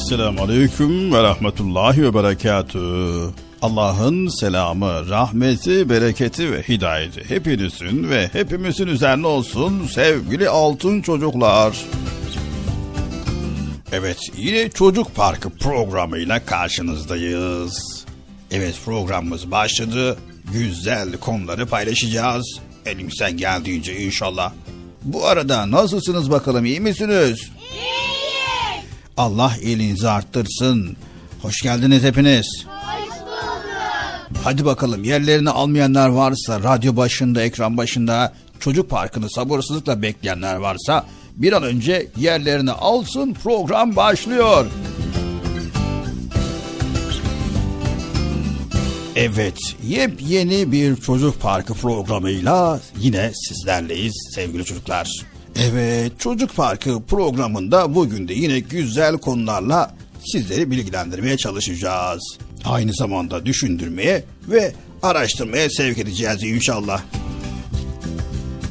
Esselamu Aleyküm ve Rahmetullahi ve Berekatühü. Allah'ın selamı, rahmeti, bereketi ve hidayeti hepinizin ve hepimizin üzerine olsun sevgili altın çocuklar. Evet yine Çocuk Parkı programıyla karşınızdayız. Evet programımız başladı. Güzel konuları paylaşacağız. Elimizden geldiğince inşallah. Bu arada nasılsınız bakalım iyi misiniz? Allah iyiliğinizi arttırsın. Hoş geldiniz hepiniz. Hoş bulduk. Hadi bakalım yerlerini almayanlar varsa radyo başında, ekran başında çocuk parkını sabırsızlıkla bekleyenler varsa bir an önce yerlerini alsın program başlıyor. Evet, yepyeni bir çocuk parkı programıyla yine sizlerleyiz sevgili çocuklar. Evet Çocuk Parkı programında bugün de yine güzel konularla sizleri bilgilendirmeye çalışacağız. Aynı zamanda düşündürmeye ve araştırmaya sevk edeceğiz inşallah.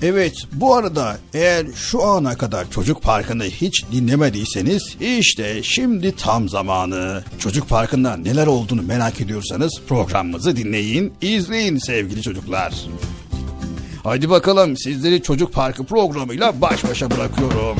Evet bu arada eğer şu ana kadar Çocuk Parkı'nı hiç dinlemediyseniz işte şimdi tam zamanı. Çocuk Parkı'nda neler olduğunu merak ediyorsanız programımızı dinleyin, izleyin sevgili çocuklar. Hadi bakalım sizleri Çocuk Parkı programıyla baş başa bırakıyorum.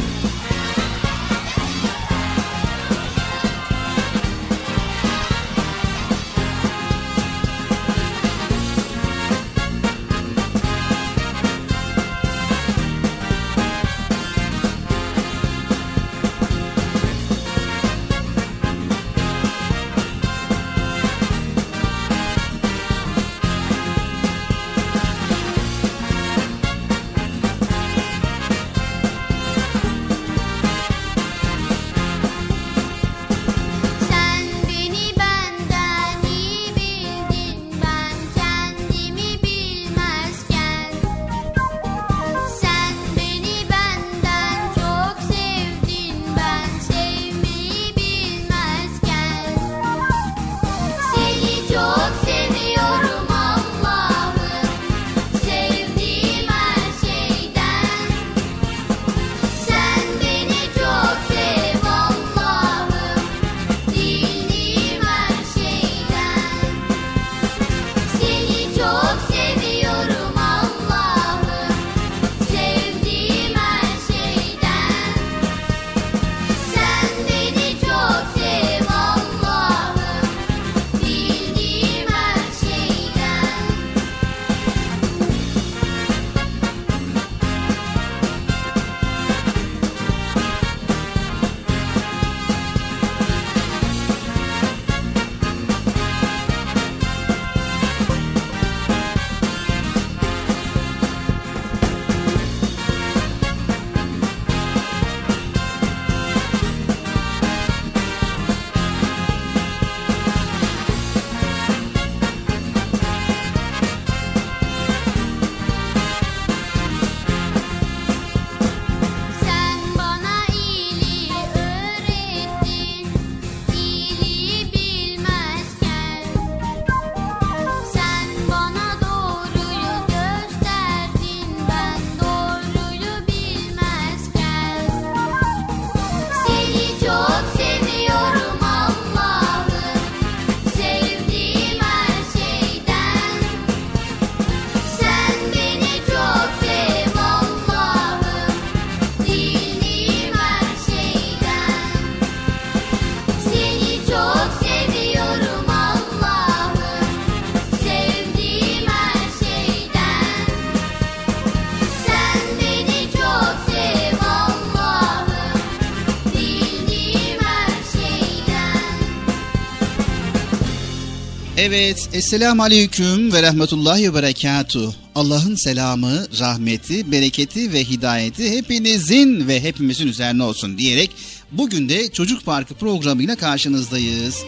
Evet, Esselamu Aleyküm ve Rahmetullahi ve Berekatuhu. Allah'ın selamı, rahmeti, bereketi ve hidayeti hepinizin ve hepimizin üzerine olsun diyerek bugün de Çocuk Parkı programıyla karşınızdayız.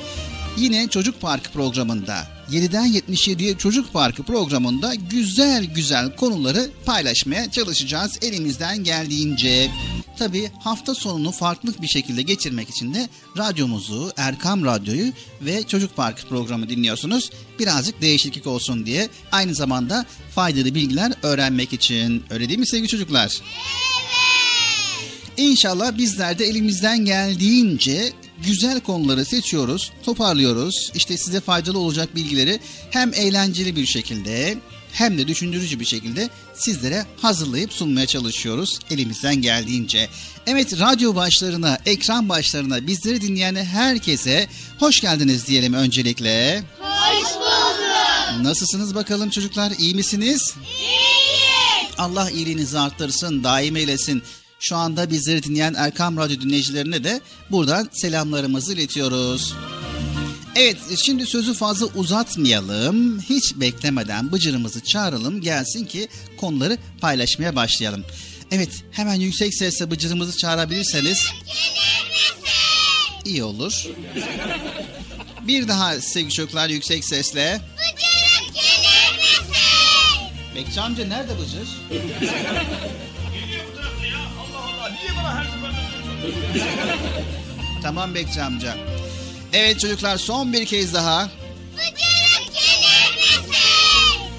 Yine Çocuk Parkı programında 7'den 77'ye Çocuk Parkı programında güzel güzel konuları paylaşmaya çalışacağız elimizden geldiğince. Tabi hafta sonunu farklı bir şekilde geçirmek için de radyomuzu, Erkam Radyo'yu ve Çocuk Parkı programı dinliyorsunuz. Birazcık değişiklik olsun diye aynı zamanda faydalı bilgiler öğrenmek için. Öyle değil mi sevgili çocuklar? Evet. İnşallah bizler de elimizden geldiğince güzel konuları seçiyoruz, toparlıyoruz. İşte size faydalı olacak bilgileri hem eğlenceli bir şekilde hem de düşündürücü bir şekilde sizlere hazırlayıp sunmaya çalışıyoruz elimizden geldiğince. Evet radyo başlarına, ekran başlarına bizleri dinleyen herkese hoş geldiniz diyelim öncelikle. Hoş bulduk. Nasılsınız bakalım çocuklar iyi misiniz? İyiyiz. Allah iyiliğinizi arttırsın, daim eylesin. Şu anda bizleri dinleyen Erkam Radyo dinleyicilerine de buradan selamlarımızı iletiyoruz. Evet şimdi sözü fazla uzatmayalım. Hiç beklemeden bıcırımızı çağıralım gelsin ki konuları paylaşmaya başlayalım. Evet hemen yüksek sesle bıcırımızı çağırabilirseniz. İyi olur. Bir daha sevgili çocuklar yüksek sesle. Bıcırım gelir misin? Bekçi amca nerede bıcır? Geliyor bu tarafta ya. Allah Allah niye bana her seferinde Tamam Bekçi amca. Evet çocuklar son bir kez daha. Geliyorum, geliyorum, geliyorum, geliyorum.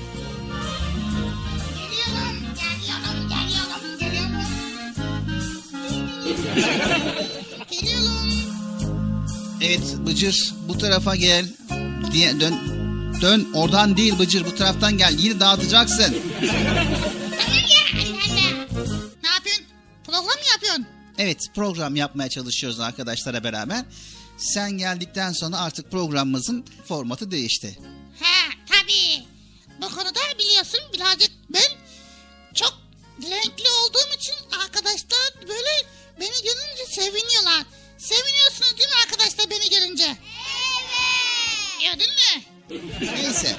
Evet Bıcır bu tarafa gel. Diye, dön, dön oradan değil Bıcır bu taraftan gel. Yine dağıtacaksın. ne yapıyorsun? Program mı yapıyorsun? Evet program yapmaya çalışıyoruz arkadaşlara beraber. Sen geldikten sonra artık programımızın formatı değişti. Ha tabii. Bu konuda biliyorsun birazcık ben çok renkli olduğum için arkadaşlar böyle beni görünce seviniyorlar. Seviniyorsunuz değil mi arkadaşlar beni görünce? Evet. Gördün mü? Neyse.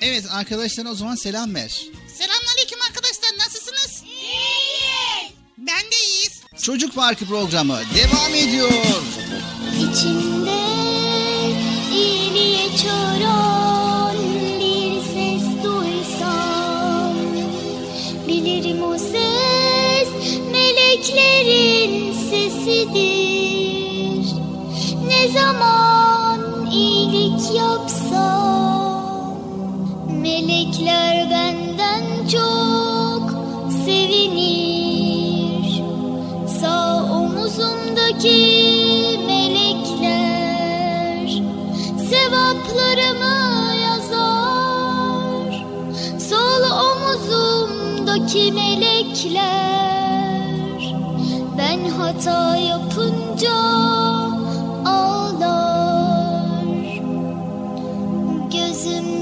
Evet arkadaşlara o zaman selam ver. Selamünaleyküm arkadaşlar nasılsınız? İyiyiz. Ben de iyiyiz. Çocuk Parkı programı devam ediyor. İçimde iyiliğe çoran bir ses duysam Bilirim o ses meleklerin sesidir Ne zaman iyilik yapsam Melekler benden çok omzumdaki melekler sevaplarımı yazar. Sol omzumdaki melekler ben hata yapınca ağlar. Gözüm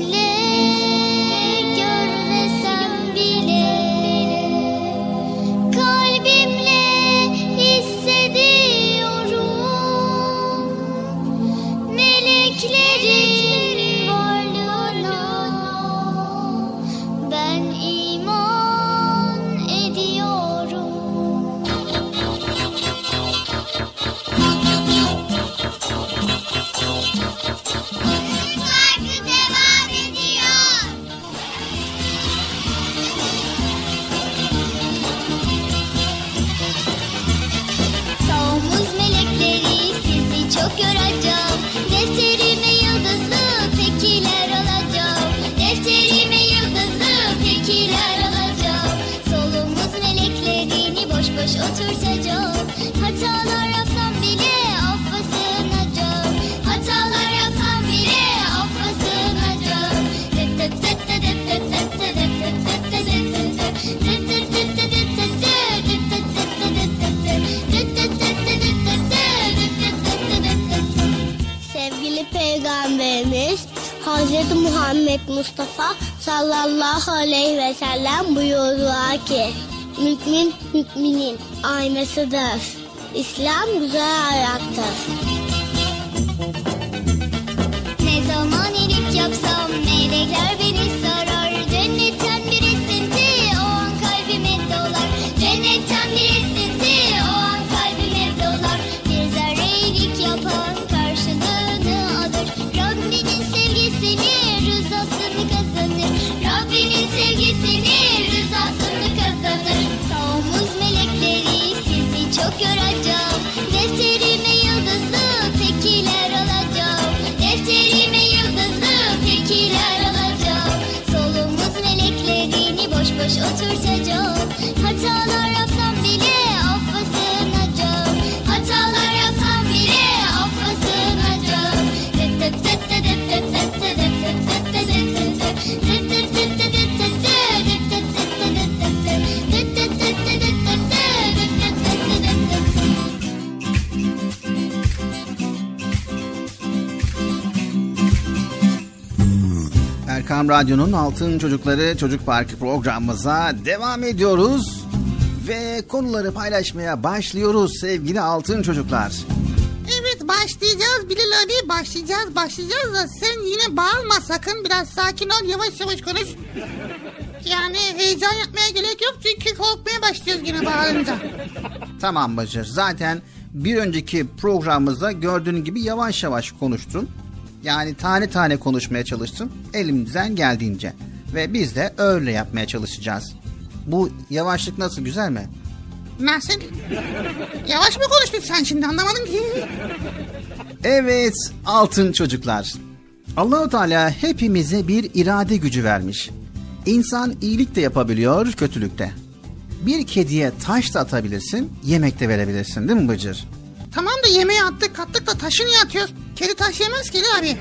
hükmün hükmünün aynasıdır. İslam güzel ayaktır. Radyo'nun Altın Çocukları Çocuk Parkı programımıza devam ediyoruz. Ve konuları paylaşmaya başlıyoruz sevgili altın çocuklar. Evet başlayacağız Bilal abi başlayacağız başlayacağız da sen yine bağırma sakın biraz sakin ol yavaş yavaş konuş. Yani heyecan yapmaya gerek yok çünkü korkmaya başlıyoruz yine bağırınca. Tamam Bacır. Zaten bir önceki programımızda gördüğün gibi yavaş yavaş konuştun. Yani tane tane konuşmaya çalıştın. Elimizden geldiğince. Ve biz de öyle yapmaya çalışacağız. Bu yavaşlık nasıl güzel mi? Nasıl? Yavaş mı konuştun sen şimdi anlamadım ki. Evet altın çocuklar. Allahu Teala hepimize bir irade gücü vermiş. İnsan iyilik de yapabiliyor, kötülük de. Bir kediye taş da atabilirsin, yemek de verebilirsin değil mi Bıcır? Tamam da yemeği attık kattık da taşı niye atıyoruz? Kedi taş yemez kedi abi.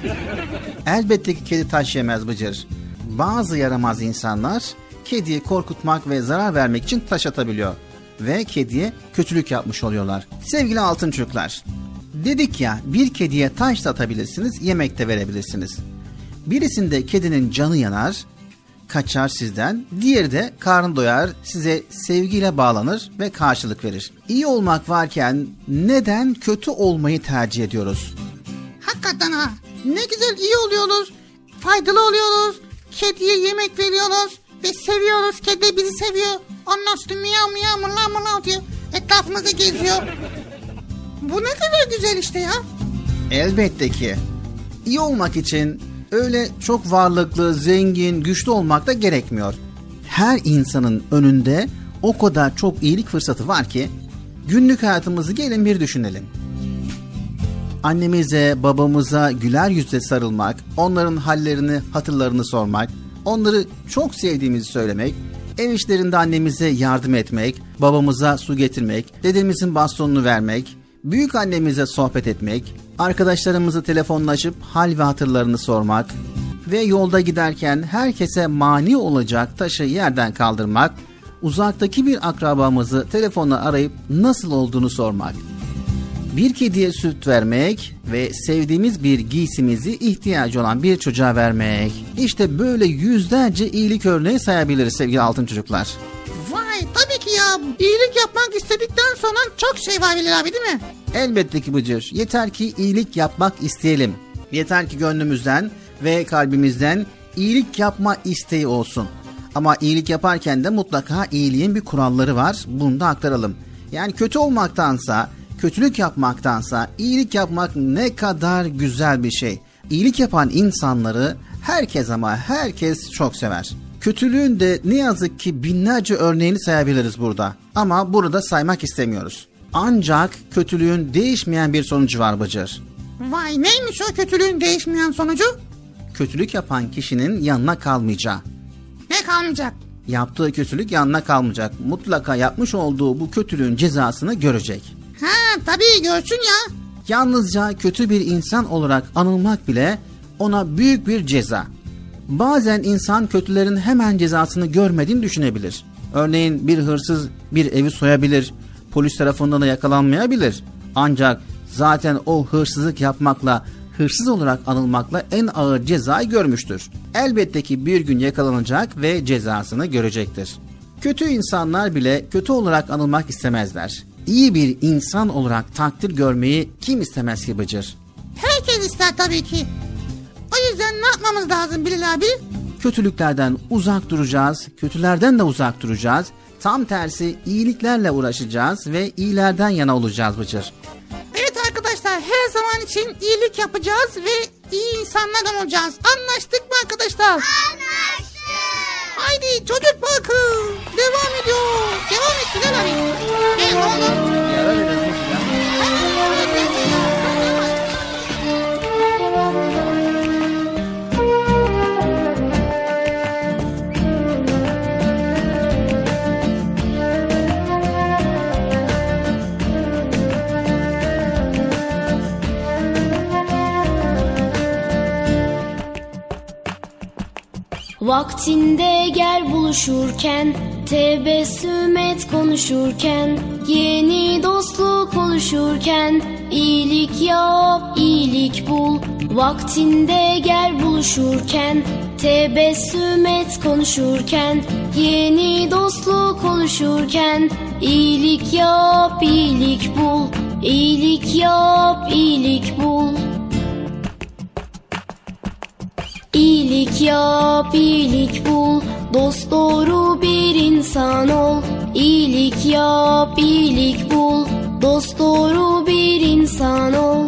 Elbette ki kedi taş yemez Bıcır. Bazı yaramaz insanlar kediyi korkutmak ve zarar vermek için taş atabiliyor. Ve kediye kötülük yapmış oluyorlar. Sevgili altın çocuklar, dedik ya bir kediye taş da atabilirsiniz, yemek de verebilirsiniz. Birisinde kedinin canı yanar, kaçar sizden, diğeri de karnı doyar, size sevgiyle bağlanır ve karşılık verir. İyi olmak varken neden kötü olmayı tercih ediyoruz? Hakikaten ha. Ne güzel iyi oluyoruz. Faydalı oluyoruz. Kediye yemek veriyoruz. Ve seviyoruz. Kedi bizi seviyor. Ondan sonra miyav miyav mırlav mırlav diyor. Etrafımızda geziyor. Bu ne kadar güzel işte ya. Elbette ki. İyi olmak için öyle çok varlıklı, zengin, güçlü olmak da gerekmiyor. Her insanın önünde o kadar çok iyilik fırsatı var ki günlük hayatımızı gelin bir düşünelim. Annemize, babamıza güler yüzle sarılmak, onların hallerini, hatırlarını sormak, onları çok sevdiğimizi söylemek, ev işlerinde annemize yardım etmek, babamıza su getirmek, dedemizin bastonunu vermek, büyük annemize sohbet etmek, arkadaşlarımızı telefonlaşıp hal ve hatırlarını sormak ve yolda giderken herkese mani olacak taşı yerden kaldırmak, uzaktaki bir akrabamızı telefonla arayıp nasıl olduğunu sormak bir kediye süt vermek ve sevdiğimiz bir giysimizi ihtiyacı olan bir çocuğa vermek. İşte böyle yüzlerce iyilik örneği sayabiliriz sevgili altın çocuklar. Vay tabii ki ya. İyilik yapmak istedikten sonra çok şey var Bilal abi değil mi? Elbette ki Bıcır. Yeter ki iyilik yapmak isteyelim. Yeter ki gönlümüzden ve kalbimizden iyilik yapma isteği olsun. Ama iyilik yaparken de mutlaka iyiliğin bir kuralları var. Bunu da aktaralım. Yani kötü olmaktansa, kötülük yapmaktansa iyilik yapmak ne kadar güzel bir şey. İyilik yapan insanları herkes ama herkes çok sever. Kötülüğün de ne yazık ki binlerce örneğini sayabiliriz burada. Ama burada saymak istemiyoruz. Ancak kötülüğün değişmeyen bir sonucu var Bıcır. Vay neymiş o kötülüğün değişmeyen sonucu? Kötülük yapan kişinin yanına kalmayacağı. Ne kalmayacak? Yaptığı kötülük yanına kalmayacak. Mutlaka yapmış olduğu bu kötülüğün cezasını görecek. Ha tabii görsün ya. Yalnızca kötü bir insan olarak anılmak bile ona büyük bir ceza. Bazen insan kötülerin hemen cezasını görmediğini düşünebilir. Örneğin bir hırsız bir evi soyabilir, polis tarafından da yakalanmayabilir. Ancak zaten o hırsızlık yapmakla, hırsız olarak anılmakla en ağır cezayı görmüştür. Elbette ki bir gün yakalanacak ve cezasını görecektir. Kötü insanlar bile kötü olarak anılmak istemezler. İyi bir insan olarak takdir görmeyi kim istemez ki Bıcır? Herkes ister tabii ki. O yüzden ne yapmamız lazım Bilal abi? Kötülüklerden uzak duracağız, kötülerden de uzak duracağız. Tam tersi iyiliklerle uğraşacağız ve iyilerden yana olacağız Bıcır. Evet arkadaşlar her zaman için iyilik yapacağız ve iyi insanlardan olacağız. Anlaştık mı arkadaşlar? Anlaştık. Haydi çocuk bakın. Devam ediyor. Devam et Bilal abi. Evet oğlum. Vaktinde gel buluşurken Tebessüm et konuşurken Yeni dostluk oluşurken iyilik yap, iyilik bul. Vaktinde gel buluşurken Tebessüm et konuşurken Yeni dostluk oluşurken iyilik yap, iyilik bul. İyilik yap, iyilik bul İyilik yap, iyilik bul, dost doğru bir insan ol. İyilik yap, iyilik bul, dost doğru bir insan ol.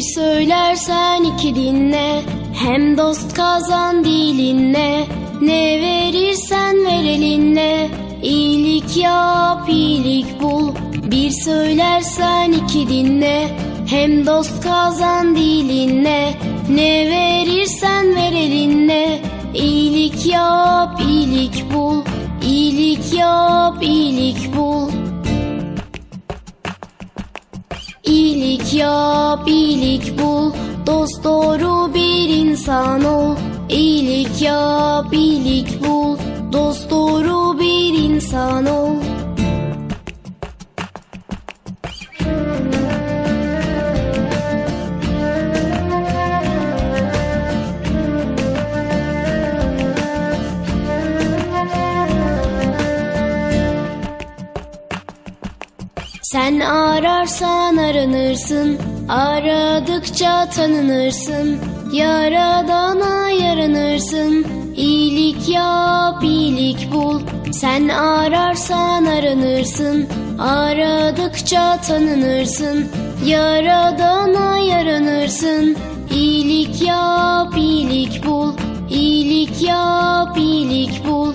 Bir söylersen iki dinle Hem dost kazan dilinle. Ne verirsen ver elinle İyilik yap iyilik bul. Bir söylersen iki dinle Hem dost kazan dilinle. Ne verirsen ver elinle İyilik yap iyilik bul. İyilik yap iyilik bul İyilik yap, iyilik bul, dost doğru bir insan ol. İyilik yap, iyilik bul, dost doğru bir insan ol. Sen ararsan aranırsın, aradıkça tanınırsın. Yaradana yaranırsın, iyilik yap, iyilik bul. Sen ararsan aranırsın, aradıkça tanınırsın. Yaradana yaranırsın, iyilik yap, iyilik bul. İyilik yap, iyilik bul.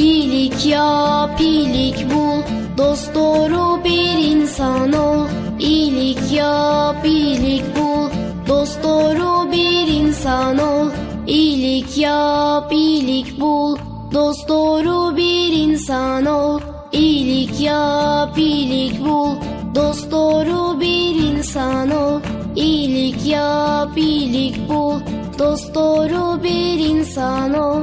İyilik yap, iyilik bul, dost doğru bir insan ol. İyilik yap, iyilik bul, dost doğru bir insan ol. İyilik yap, iyilik bul, dost doğru bir insan ol. İyilik yap, iyilik bul, dost doğru bir insan ol. İyilik yap, iyilik bul, dost doğru bir insan ol.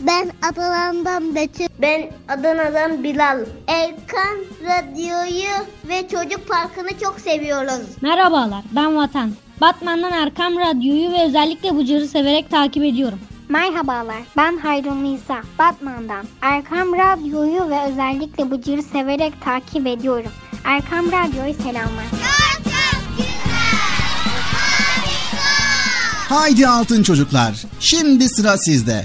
Ben Adana'dan Betül. Ben Adana'dan Bilal. Erkan Radyo'yu ve Çocuk Parkı'nı çok seviyoruz. Merhabalar, ben Vatan. Batman'dan Erkam Radyo'yu ve özellikle Bıcır'ı severek takip ediyorum. Merhabalar, ben Hayrun Nisa, Batman'dan. Erkam Radyo'yu ve özellikle Bıcır'ı severek takip ediyorum. Erkam Radyo'yu selamlar. Çok çok güzel. Harika. Haydi altın çocuklar. Şimdi sıra sizde.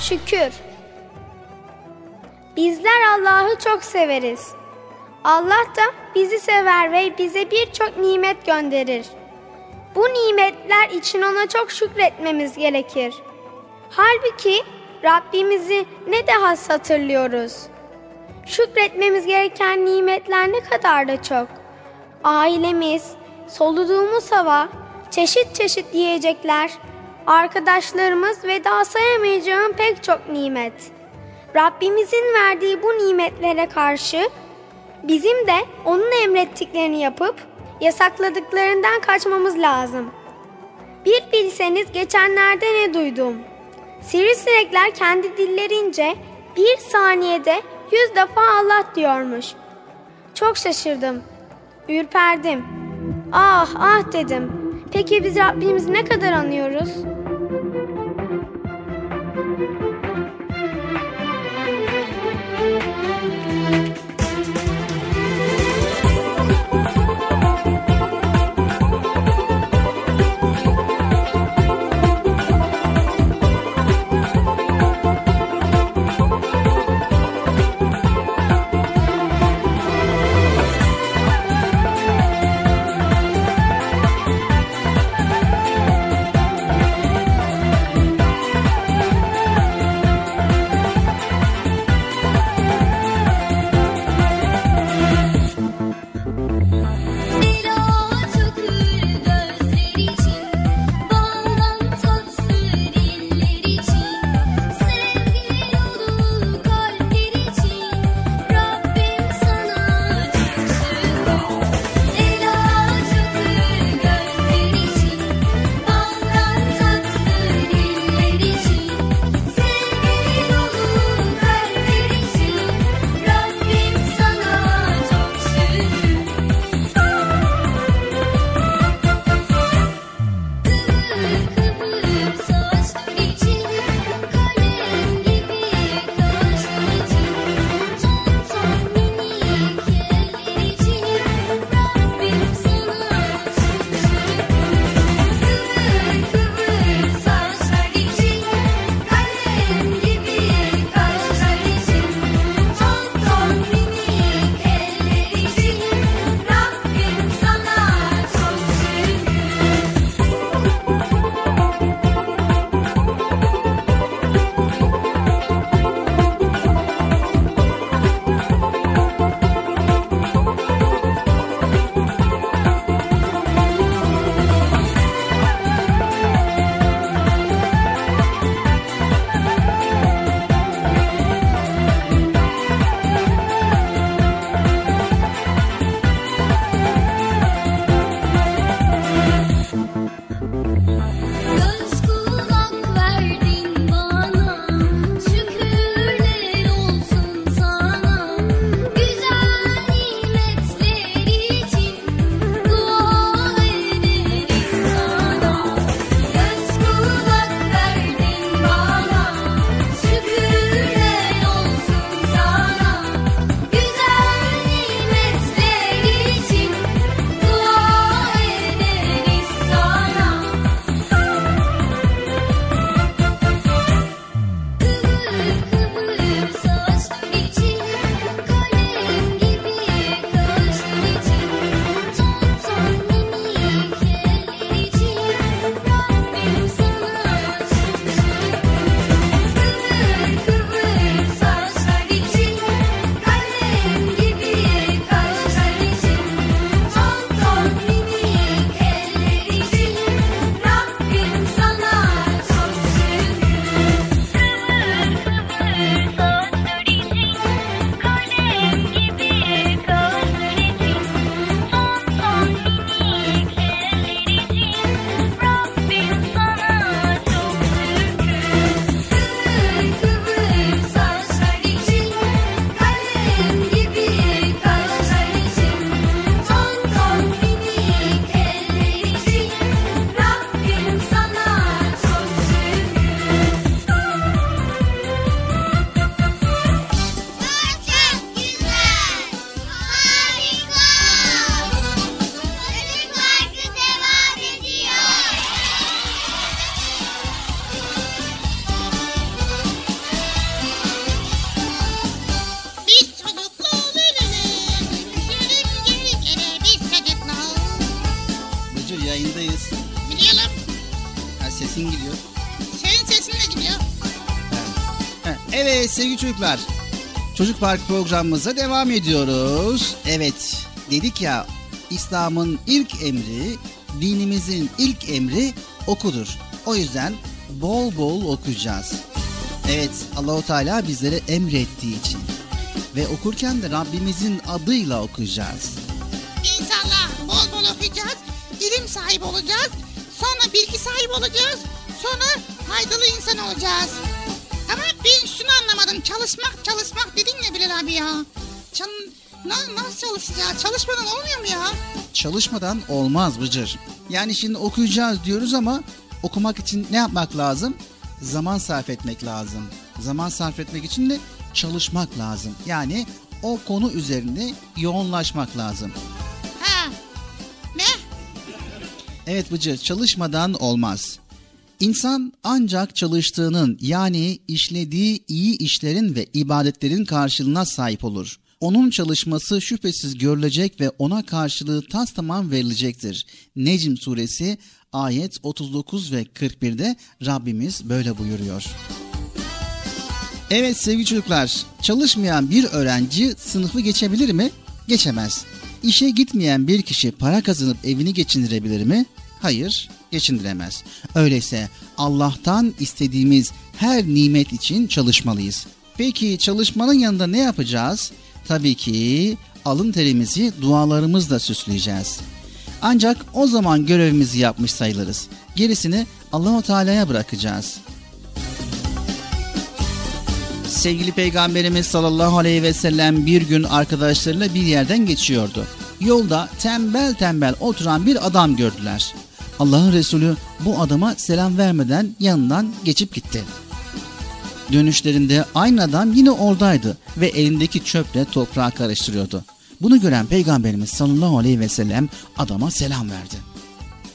Şükür. Bizler Allah'ı çok severiz. Allah da bizi sever ve bize birçok nimet gönderir. Bu nimetler için ona çok şükretmemiz gerekir. Halbuki Rabbimizi ne de has hatırlıyoruz. Şükretmemiz gereken nimetler ne kadar da çok. Ailemiz, soluduğumuz hava, çeşit çeşit yiyecekler, arkadaşlarımız ve daha sayamayacağım pek çok nimet. Rabbimizin verdiği bu nimetlere karşı bizim de onun emrettiklerini yapıp yasakladıklarından kaçmamız lazım. Bir bilseniz geçenlerde ne duydum. Sivrisinekler kendi dillerince bir saniyede yüz defa Allah diyormuş. Çok şaşırdım. Ürperdim. Ah ah dedim. Peki biz Rabbimizi ne kadar anıyoruz? Evet çocuklar. Çocuk Park programımıza devam ediyoruz. Evet dedik ya İslam'ın ilk emri, dinimizin ilk emri okudur. O yüzden bol bol okuyacağız. Evet Allahu Teala bizlere emrettiği için ve okurken de Rabbimizin adıyla okuyacağız. İnşallah bol bol okuyacağız, ilim sahibi olacağız, sonra bilgi sahibi olacağız, sonra faydalı insan olacağız. Anlamadım, çalışmak çalışmak dedin ya Bilal abi ya. Çal na- nasıl çalışacağız? Çalışmadan olmuyor mu ya? Çalışmadan olmaz Bıcır. Yani şimdi okuyacağız diyoruz ama okumak için ne yapmak lazım? Zaman sarf etmek lazım. Zaman sarf etmek için de çalışmak lazım. Yani o konu üzerinde yoğunlaşmak lazım. Ha. Ne? Evet Bıcır çalışmadan olmaz. İnsan ancak çalıştığının yani işlediği iyi işlerin ve ibadetlerin karşılığına sahip olur. Onun çalışması şüphesiz görülecek ve ona karşılığı tas tamam verilecektir. Necm suresi ayet 39 ve 41'de Rabbimiz böyle buyuruyor. Evet sevgili çocuklar, çalışmayan bir öğrenci sınıfı geçebilir mi? Geçemez. İşe gitmeyen bir kişi para kazanıp evini geçindirebilir mi? Hayır, geçindiremez. Öyleyse Allah'tan istediğimiz her nimet için çalışmalıyız. Peki çalışmanın yanında ne yapacağız? Tabii ki alın terimizi dualarımızla süsleyeceğiz. Ancak o zaman görevimizi yapmış sayılırız. Gerisini Allahu Teala'ya bırakacağız. Sevgili Peygamberimiz sallallahu aleyhi ve sellem bir gün arkadaşlarıyla bir yerden geçiyordu. Yolda tembel tembel oturan bir adam gördüler. Allah'ın Resulü bu adama selam vermeden yanından geçip gitti. Dönüşlerinde aynı adam yine oradaydı ve elindeki çöple toprağı karıştırıyordu. Bunu gören Peygamberimiz sallallahu aleyhi ve sellem adama selam verdi.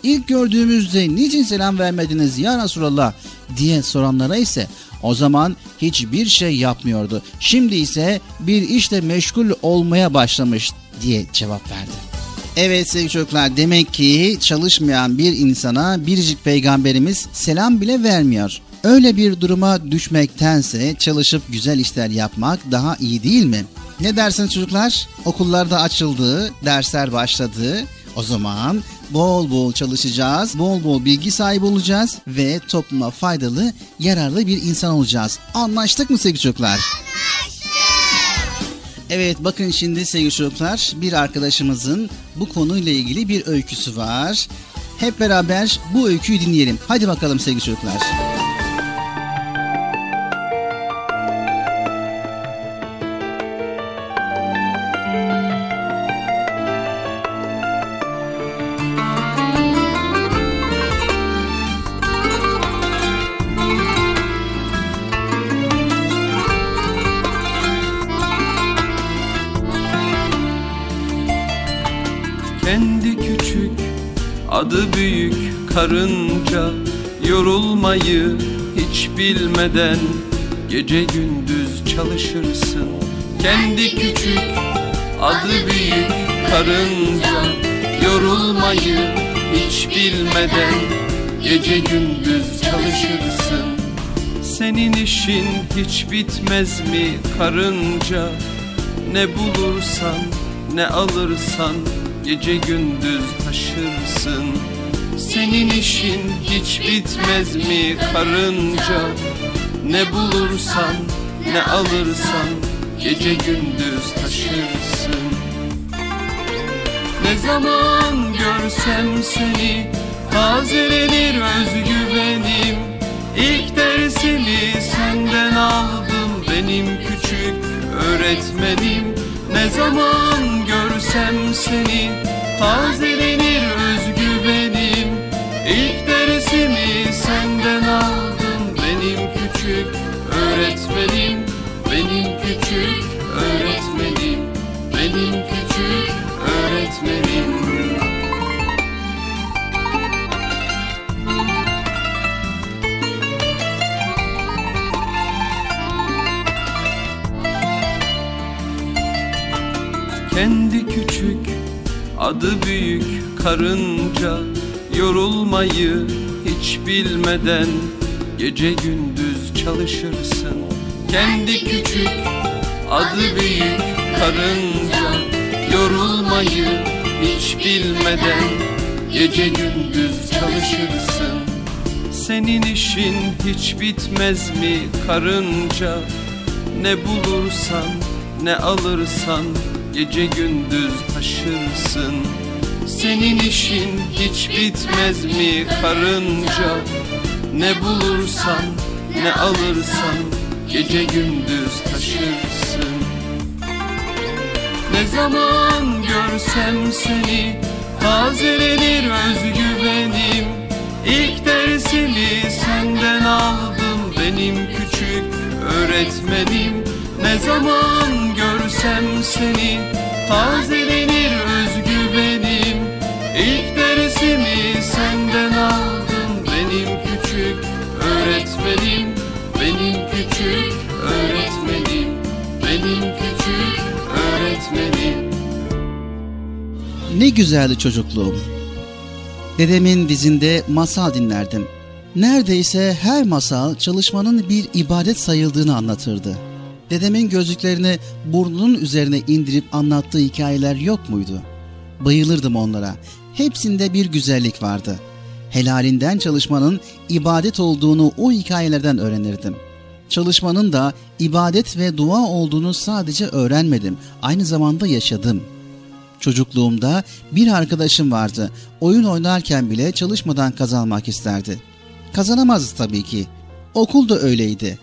İlk gördüğümüzde niçin selam vermediniz ya Resulallah diye soranlara ise o zaman hiçbir şey yapmıyordu. Şimdi ise bir işle meşgul olmaya başlamış diye cevap verdi. Evet sevgili çocuklar demek ki çalışmayan bir insana biricik peygamberimiz selam bile vermiyor. Öyle bir duruma düşmektense çalışıp güzel işler yapmak daha iyi değil mi? Ne dersiniz çocuklar? Okullarda açıldı, dersler başladı. O zaman bol bol çalışacağız, bol bol bilgi sahibi olacağız ve topluma faydalı, yararlı bir insan olacağız. Anlaştık mı sevgili çocuklar? Evet bakın şimdi sevgili çocuklar bir arkadaşımızın bu konuyla ilgili bir öyküsü var. Hep beraber bu öyküyü dinleyelim. Hadi bakalım sevgili çocuklar. Kendi adı büyük karınca Yorulmayı hiç bilmeden Gece gündüz çalışırsın. Kendi küçük adı büyük karınca Yorulmayı hiç bilmeden Gece gündüz çalışırsın. Senin işin hiç bitmez mi karınca? Ne bulursan ne alırsan Gece gündüz taşırsın Senin işin hiç bitmez mi karınca? Ne bulursan ne alırsan Gece gündüz taşırsın. Ne zaman görsem seni Tazelenir özgüvenim. İlk dersimi senden aldım Benim küçük öğretmenim. Ne zaman görsem seni Tazelenir özgüvenim. İlk dersimi senden aldım adı büyük karınca Yorulmayı hiç bilmeden Gece gündüz çalışırsın. Kendi küçük adı büyük karınca Yorulmayı hiç bilmeden Gece gündüz çalışırsın. Senin işin hiç bitmez mi karınca? Ne bulursan ne alırsan Gece gündüz taşırsın. Senin işin hiç bitmez mi karınca? Ne bulursan ne alırsan Gece gündüz taşırsın. Ne zaman görsem seni Tazelenir özgüvenim. İlk dersimi senden aldım Benim küçük öğretmenim Ne zaman görsem seni Tazelenir özgüvenim İlk dersimi senden aldım Benim küçük öğretmenim Benim küçük öğretmenim Benim küçük öğretmenim Ne güzeldi çocukluğum. Dedemin dizinde masal dinlerdim. Neredeyse her masal çalışmanın bir ibadet sayıldığını anlatırdı. Dedemin gözlüklerini burnunun üzerine indirip anlattığı hikayeler yok muydu? Bayılırdım onlara. Hepsinde bir güzellik vardı. Helalinden çalışmanın ibadet olduğunu o hikayelerden öğrenirdim. Çalışmanın da ibadet ve dua olduğunu sadece öğrenmedim, aynı zamanda yaşadım.'' Çocukluğumda bir arkadaşım vardı. Oyun oynarken bile çalışmadan kazanmak isterdi. Kazanamazdı tabii ki. Okul da öyleydi.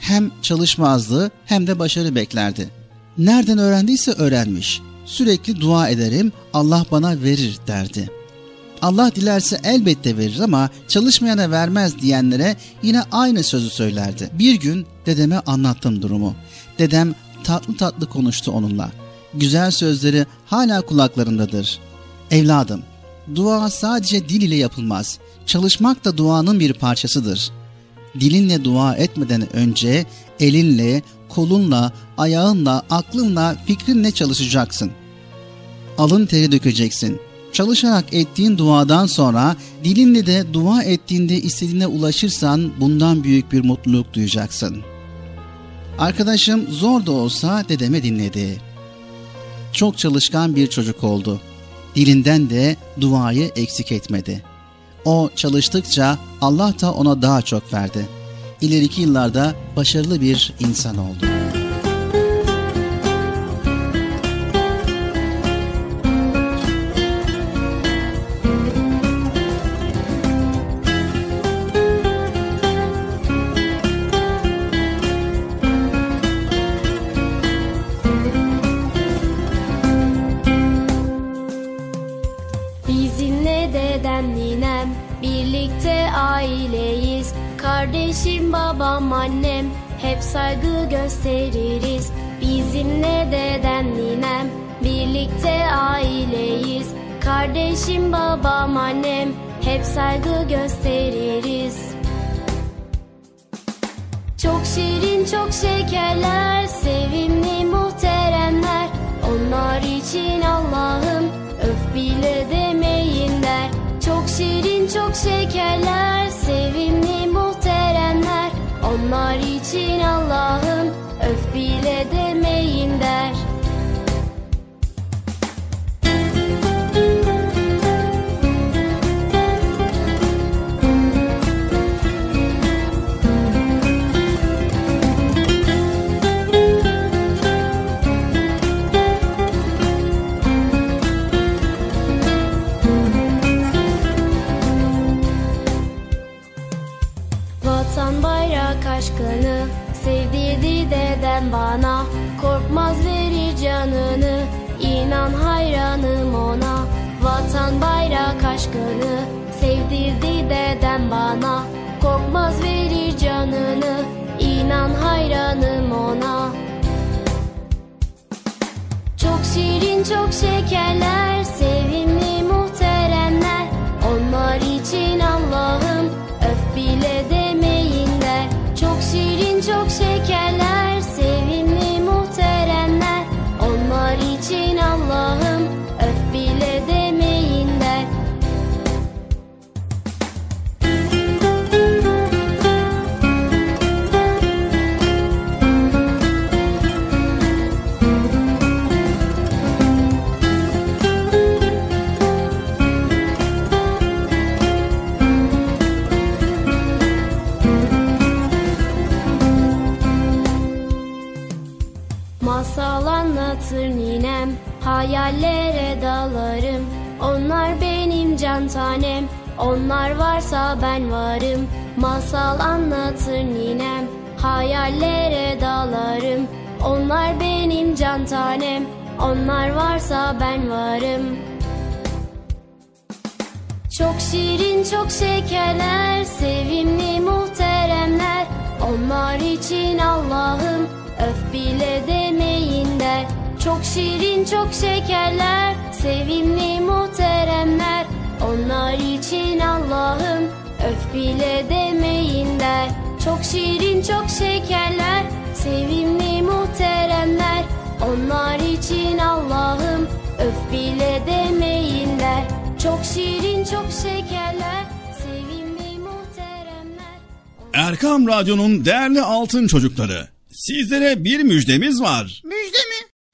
Hem çalışmazdı hem de başarı beklerdi. Nereden öğrendiyse öğrenmiş. Sürekli dua ederim, Allah bana verir derdi. Allah dilerse elbette verir ama çalışmayana vermez diyenlere yine aynı sözü söylerdi. Bir gün dedeme anlattım durumu. Dedem tatlı tatlı konuştu onunla güzel sözleri hala kulaklarındadır. Evladım, dua sadece dil ile yapılmaz. Çalışmak da duanın bir parçasıdır. Dilinle dua etmeden önce elinle, kolunla, ayağınla, aklınla, fikrinle çalışacaksın. Alın teri dökeceksin. Çalışarak ettiğin duadan sonra dilinle de dua ettiğinde istediğine ulaşırsan bundan büyük bir mutluluk duyacaksın. Arkadaşım zor da olsa dedeme dinledi çok çalışkan bir çocuk oldu. Dilinden de duayı eksik etmedi. O çalıştıkça Allah da ona daha çok verdi. İleriki yıllarda başarılı bir insan oldu. Hep saygı gösteririz. Bizimle dedem ninem birlikte aileyiz. Kardeşim babam annem hep saygı gösteririz. Çok şirin çok şekerler sevimli muhteremler. Onlar için Allah'ım öf bile demeyin der Çok şirin çok şekerler sevimli muhteremler Onlar için Allah'ım öf bile demeyin der aşkını sevdirdi dedem bana Korkmaz verir canını. İnan hayranım ona. Çok şirin çok şekerler sevimli muhteremler. Onlar için Onlar varsa ben varım. Masal anlatır ninem. Hayallere dalarım. Onlar benim can tanem. Onlar varsa ben varım. Çok şirin çok şekerler Sevimli muhteremler. Onlar için Allah'ım Öf bile demeyin der. Çok şirin çok şekerler Sevimli muhteremler Onlar için Allah'ım Öf bile demeyin der Çok şirin çok şekerler Sevimli muhteremler Onlar için Allah'ım Öf bile demeyin der Çok şirin çok şekerler Sevimli muhteremler Erkam Radyo'nun değerli altın çocukları. Sizlere bir müjdemiz var. Müjde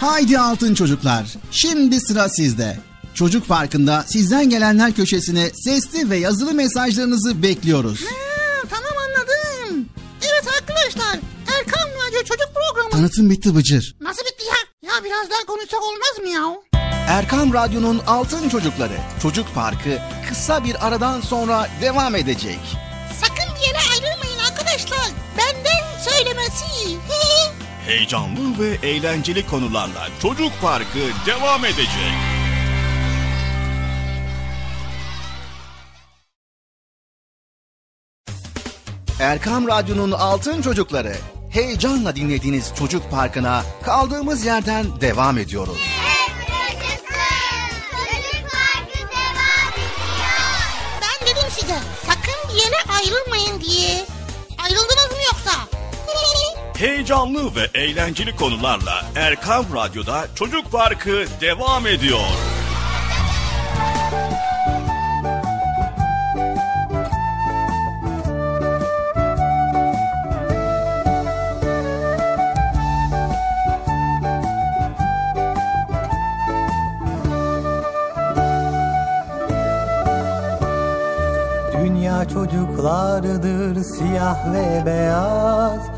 Haydi altın çocuklar. Şimdi sıra sizde. Çocuk Parkı'nda sizden gelenler köşesine sesli ve yazılı mesajlarınızı bekliyoruz. Ha, tamam anladım. Evet arkadaşlar Erkan Radyo Çocuk Programı. Tanıtım bitti Bıcır. Nasıl bitti ya? Ya biraz daha konuşsak olmaz mı ya? Erkam Radyo'nun Altın Çocukları Çocuk Parkı kısa bir aradan sonra devam edecek. Sakın bir yere ayrılmayın arkadaşlar. Benden söylemesi. Heyecanlı ve eğlenceli konularla Çocuk Parkı devam edecek. Erkam Radyo'nun Altın Çocukları heyecanla dinlediğiniz Çocuk Parkı'na kaldığımız yerden devam ediyoruz. Ben dedim size sakın bir yere ayrılmayın diye. Heyecanlı ve eğlenceli konularla Erkam Radyo'da Çocuk Parkı devam ediyor. Dünya çocuklardır siyah ve beyaz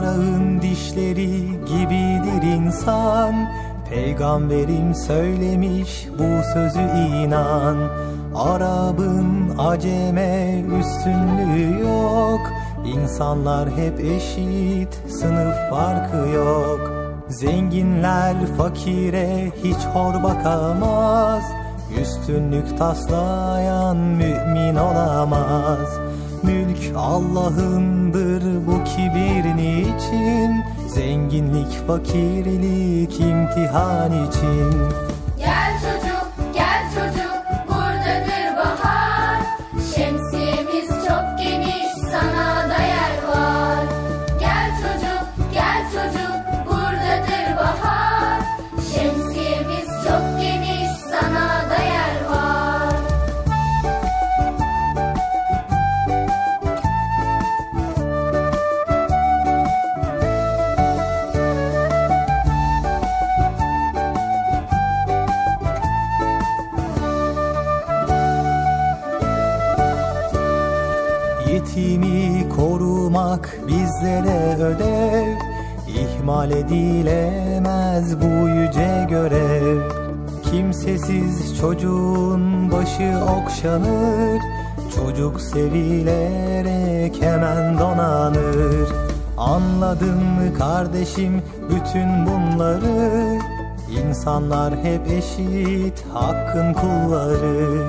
Tarağın dişleri gibidir insan. Peygamberim söylemiş bu sözü inan. Arabın aceme üstünlüğü yok. İnsanlar hep eşit sınıf farkı yok. Zenginler fakire hiç hor bakamaz. Üstünlük taslayan mümin olamaz Mülk Allah'ındır bu kibir niçin Zenginlik fakirlik imtihan için çocuğun başı okşanır Çocuk sevilerek hemen donanır. Anladın mı kardeşim bütün bunları İnsanlar hep eşit hakkın kulları.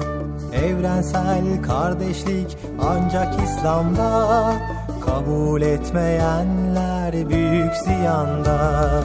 Evrensel kardeşlik ancak İslam'da Kabul etmeyenler büyük ziyanda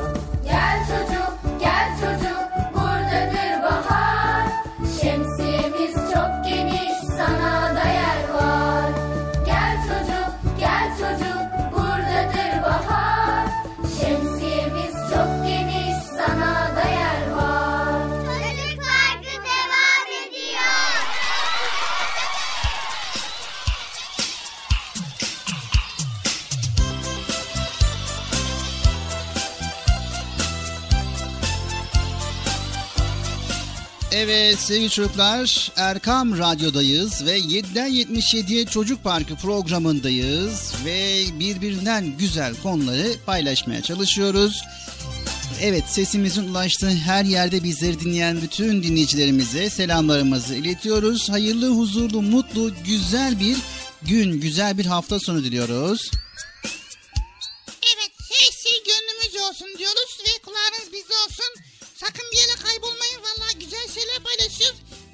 sevgili çocuklar Erkam Radyo'dayız ve 7'den 77'ye Çocuk Parkı programındayız ve birbirinden güzel konuları paylaşmaya çalışıyoruz. Evet sesimizin ulaştığı her yerde bizleri dinleyen bütün dinleyicilerimize selamlarımızı iletiyoruz. Hayırlı, huzurlu, mutlu, güzel bir gün, güzel bir hafta sonu diliyoruz.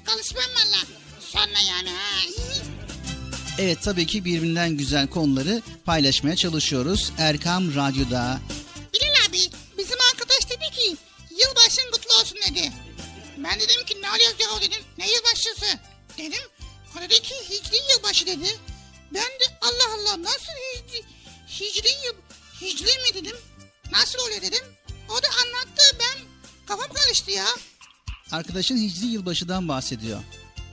Kalışmam valla. Sonra yani ha. Evet tabii ki birbirinden güzel konuları paylaşmaya çalışıyoruz. Erkam Radyo'da. Bilal abi bizim arkadaş dedi ki yılbaşın kutlu olsun dedi. Ben dedim ki ne oluyor ya dedim. Ne yılbaşısı? Dedim. O dedi ki hicri yılbaşı dedi. Ben de Allah Allah nasıl hicri, hicri yıl, hicri mi dedim. Nasıl oluyor dedim. O da anlattı ben kafam karıştı ya. Arkadaşın Hicri yılbaşıdan bahsediyor.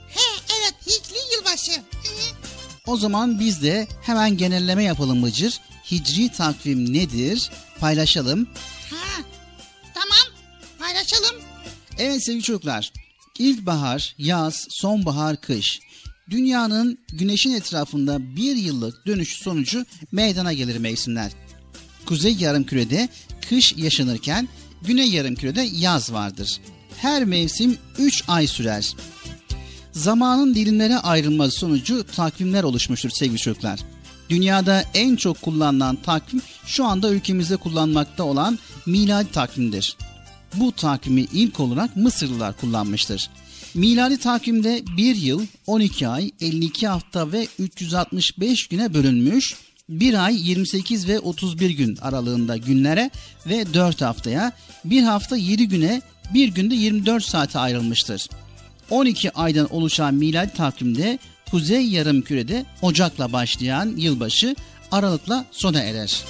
He evet hicri yılbaşı. O zaman biz de hemen genelleme yapalım Bıcır. Hicri takvim nedir? Paylaşalım. Ha tamam paylaşalım. Evet sevgili çocuklar. İlkbahar, yaz, sonbahar, kış. Dünyanın güneşin etrafında bir yıllık dönüş sonucu meydana gelir mevsimler. Kuzey yarımkürede kış yaşanırken güney yarımkürede yaz vardır. Her mevsim 3 ay sürer. Zamanın dilimlere ayrılması sonucu takvimler oluşmuştur sevgili çocuklar. Dünyada en çok kullanılan takvim şu anda ülkemizde kullanmakta olan miladi takvimdir. Bu takvimi ilk olarak Mısırlılar kullanmıştır. Miladi takvimde 1 yıl, 12 ay, 52 hafta ve 365 güne bölünmüş. Bir ay 28 ve 31 gün aralığında günlere ve 4 haftaya, bir hafta 7 güne, bir günde 24 saate ayrılmıştır. 12 aydan oluşan miladi takvimde Kuzey Yarımküre'de Ocak'la başlayan yılbaşı Aralık'la sona erer.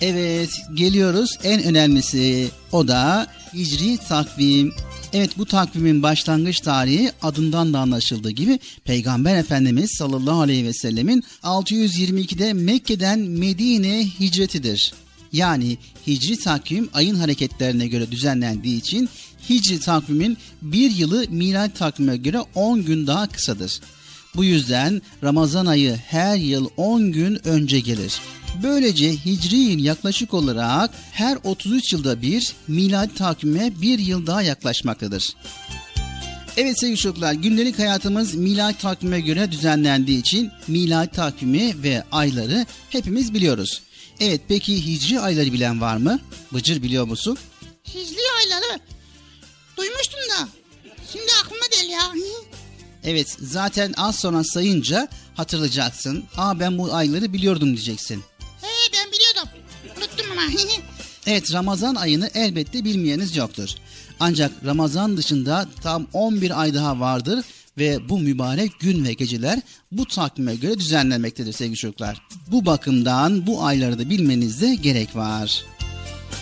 Evet geliyoruz en önemlisi o da Hicri takvim. Evet bu takvimin başlangıç tarihi adından da anlaşıldığı gibi Peygamber Efendimiz sallallahu aleyhi ve sellemin 622'de Mekke'den Medine hicretidir. Yani hicri takvim ayın hareketlerine göre düzenlendiği için hicri takvimin bir yılı miladi takvime göre 10 gün daha kısadır. Bu yüzden Ramazan ayı her yıl 10 gün önce gelir. Böylece hicri yıl yaklaşık olarak her 33 yılda bir miladi takvime bir yıl daha yaklaşmaktadır. Evet sevgili çocuklar gündelik hayatımız miladi takvime göre düzenlendiği için miladi takvimi ve ayları hepimiz biliyoruz. Evet peki hicri ayları bilen var mı? Bıcır biliyor musun? Hicri ayları. Duymuştum da. Şimdi aklıma değil ya. Evet zaten az sonra sayınca hatırlayacaksın. Aa ben bu ayları biliyordum diyeceksin. He ben biliyordum. Unuttum ama. Evet Ramazan ayını elbette bilmeyeniz yoktur. Ancak Ramazan dışında tam 11 ay daha vardır ve bu mübarek gün ve geceler bu takvime göre düzenlenmektedir sevgili çocuklar. Bu bakımdan bu ayları da bilmenizde gerek var.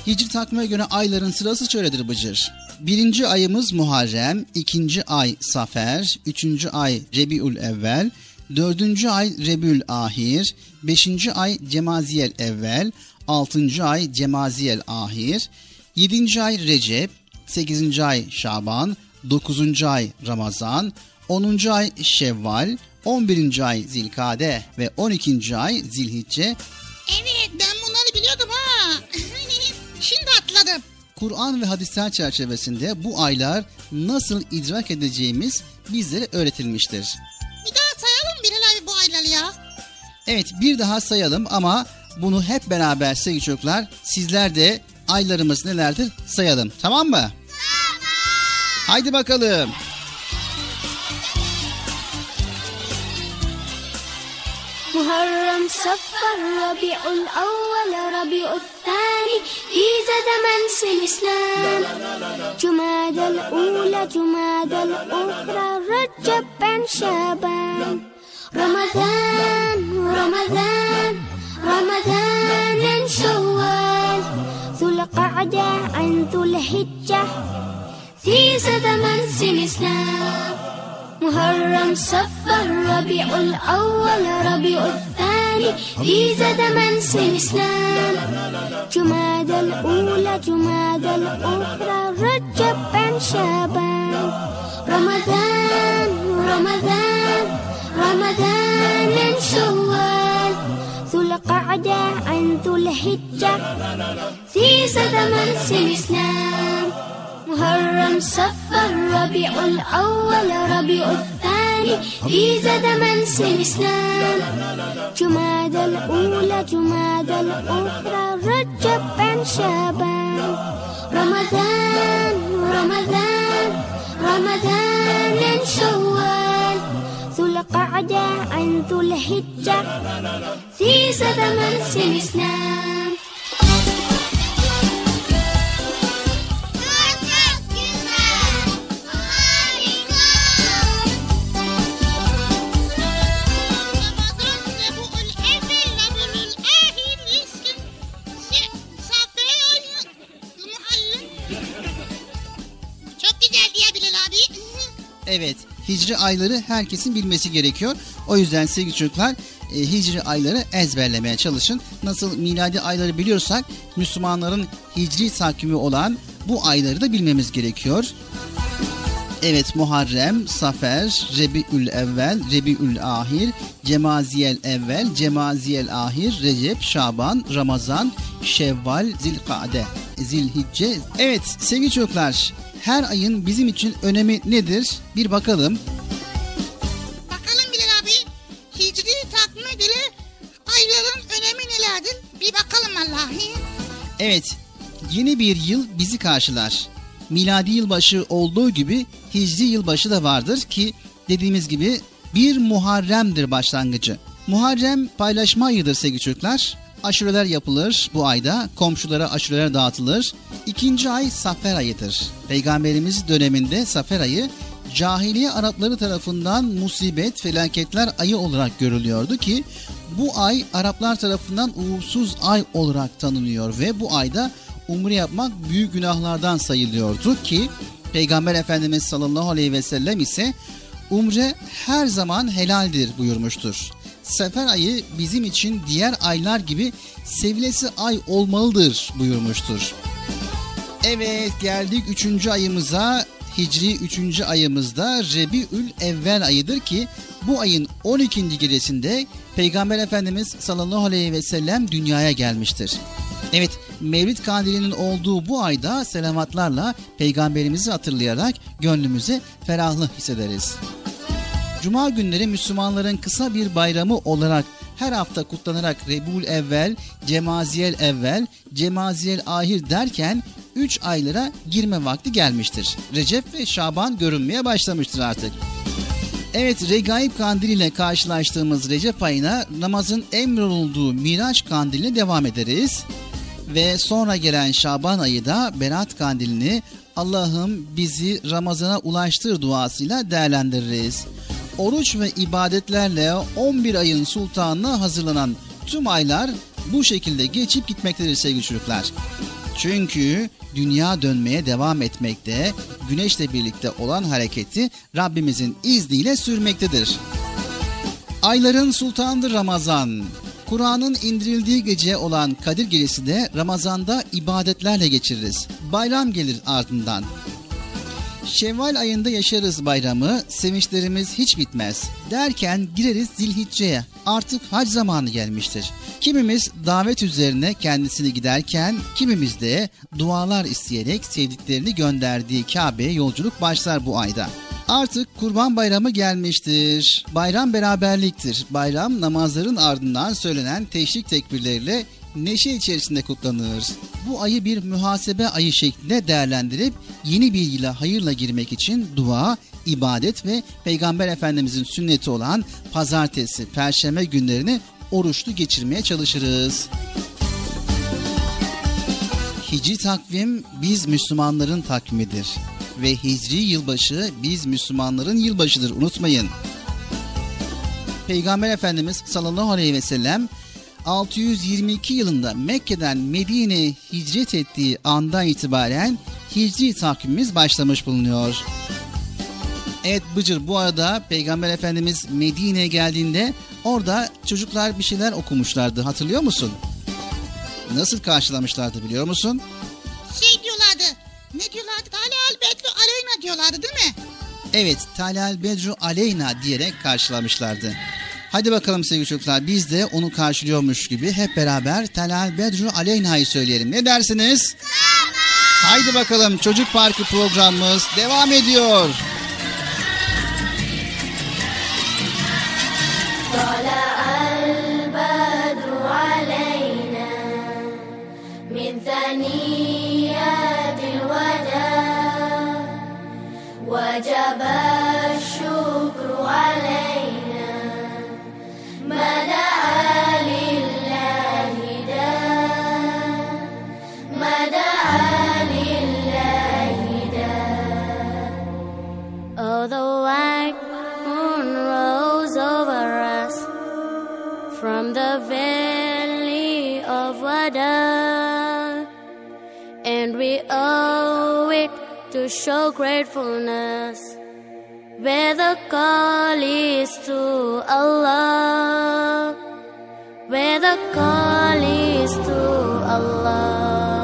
Hicri takvime göre ayların sırası şöyledir Bıcır. Birinci ayımız Muharrem, ikinci ay Safer, üçüncü ay Rebiül Evvel, dördüncü ay Rebül Ahir, beşinci ay Cemaziyel Evvel, altıncı ay Cemaziyel Ahir, yedinci ay Recep, sekizinci ay Şaban, dokuzuncu ay Ramazan, onuncu ay Şevval, on birinci ay Zilkade ve on ikinci ay Zilhicce evet ben bunları biliyordum ha. Şimdi atladım. Kur'an ve hadisler çerçevesinde bu aylar nasıl idrak edeceğimiz bizlere öğretilmiştir. Bir daha sayalım Bilal abi bu ayları ya. Evet bir daha sayalım ama bunu hep beraber sevgili çocuklar sizler de aylarımız nelerdir sayalım tamam mı? Tamam. Haydi bakalım. محرم صفر ربيع الأول ربيع الثاني في زمن الإسلام. جماد الأولى جماد الأخرى رجب بن شعبان رمضان رمضان رمضان شوال. ذو القعدة عن ذو الحجة في زمن الإسلام. محرم صفر ربيع الأول ربيع الثاني في زمن الإسلام جماد الأولى جماد الأخرى رجب بن شعبان. رمضان رمضان رمضان شوال. ذو القعدة عن ذو الحجة في زمن الإسلام محرم صفر ربيع الأول ربيع الثاني في زمن الإسلام جماد الأولى جماد الأخرى رجب بن شعبان. رمضان رمضان رمضان شوال. ذو القعدة عن ذو الحجة في زمن الإسلام Çok Evet hicri ayları herkesin bilmesi gerekiyor. O yüzden sevgili çocuklar e, hicri ayları ezberlemeye çalışın. Nasıl miladi ayları biliyorsak Müslümanların hicri takvimi olan bu ayları da bilmemiz gerekiyor. Evet Muharrem, Safer, Rebiül Evvel, Rebiül Ahir, Cemaziyel Evvel, Cemaziyel Ahir, Recep, Şaban, Ramazan, Şevval, Zilkade, Zilhicce. Evet sevgili çocuklar her ayın bizim için önemi nedir? Bir bakalım. Bakalım Bilal abi. Hicri takvime göre ayların önemi nelerdir? Bir bakalım vallahi. Evet yeni bir yıl bizi karşılar. Miladi yılbaşı olduğu gibi hicri yılbaşı da vardır ki dediğimiz gibi bir Muharrem'dir başlangıcı. Muharrem paylaşma ayıdır sevgili çocuklar. Aşureler yapılır bu ayda. Komşulara aşureler dağıtılır. İkinci ay Safer ayıdır. Peygamberimiz döneminde Safer ayı cahiliye Arapları tarafından musibet, felaketler ayı olarak görülüyordu ki bu ay Araplar tarafından uğursuz ay olarak tanınıyor ve bu ayda umre yapmak büyük günahlardan sayılıyordu ki Peygamber Efendimiz sallallahu aleyhi ve sellem ise umre her zaman helaldir buyurmuştur. Sefer ayı bizim için diğer aylar gibi sevilesi ay olmalıdır buyurmuştur. Evet geldik üçüncü ayımıza Hicri üçüncü ayımızda Rebiül Evvel ayıdır ki bu ayın 12. gecesinde Peygamber Efendimiz sallallahu aleyhi ve sellem dünyaya gelmiştir. Evet Mevlid kandilinin olduğu bu ayda selavatlarla peygamberimizi hatırlayarak gönlümüze ferahlık hissederiz. Cuma günleri Müslümanların kısa bir bayramı olarak her hafta kutlanarak Rebul Evvel, Cemaziyel Evvel, Cemaziyel Ahir derken 3 aylara girme vakti gelmiştir. Recep ve Şaban görünmeye başlamıştır artık. Evet Regaib Kandili ile karşılaştığımız Recep ayına namazın emrolunduğu Miraç Kandili'ne devam ederiz. Ve sonra gelen Şaban ayı da Berat Kandilini Allah'ım bizi Ramazan'a ulaştır duasıyla değerlendiririz. Oruç ve ibadetlerle 11 ayın sultanına hazırlanan tüm aylar bu şekilde geçip gitmektedir sevgili çocuklar. Çünkü dünya dönmeye devam etmekte, güneşle birlikte olan hareketi Rabbimizin izniyle sürmektedir. Ayların sultanıdır Ramazan. Kur'an'ın indirildiği gece olan Kadir Gecesi de Ramazan'da ibadetlerle geçiririz. Bayram gelir ardından. Şevval ayında yaşarız bayramı, sevinçlerimiz hiç bitmez. Derken gireriz zilhicce'ye. Artık hac zamanı gelmiştir. Kimimiz davet üzerine kendisini giderken, kimimiz de dualar isteyerek sevdiklerini gönderdiği Kabe'ye yolculuk başlar bu ayda. Artık Kurban Bayramı gelmiştir. Bayram beraberliktir. Bayram namazların ardından söylenen teşrik tekbirleriyle neşe içerisinde kutlanır. Bu ayı bir muhasebe ayı şeklinde değerlendirip yeni bir yıla hayırla girmek için dua, ibadet ve Peygamber Efendimizin sünneti olan pazartesi, perşembe günlerini oruçlu geçirmeye çalışırız. Hicri takvim biz Müslümanların takvimidir ve Hicri yılbaşı biz Müslümanların yılbaşıdır unutmayın. Peygamber Efendimiz sallallahu aleyhi ve sellem 622 yılında Mekke'den Medine'ye hicret ettiği andan itibaren Hicri takvimimiz başlamış bulunuyor. Evet Bıcır bu arada Peygamber Efendimiz Medine'ye geldiğinde orada çocuklar bir şeyler okumuşlardı hatırlıyor musun? Nasıl karşılamışlardı biliyor musun? Şey diyorlardı. Ne diyorlardı? Talal Bedru Aleyna diyorlardı değil mi? Evet Talal Bedru Aleyna diyerek karşılamışlardı. Hadi bakalım sevgili çocuklar biz de onu karşılıyormuş gibi hep beraber Talal Bedru Aleyna'yı söyleyelim. Ne dersiniz? Tamam. Haydi bakalım Çocuk Parkı programımız devam ediyor. طلع البدر علينا من ثنيات الوداع وجب from the valley of Wada, and we owe it to show gratefulness. Where the call is to Allah, where the call is to Allah.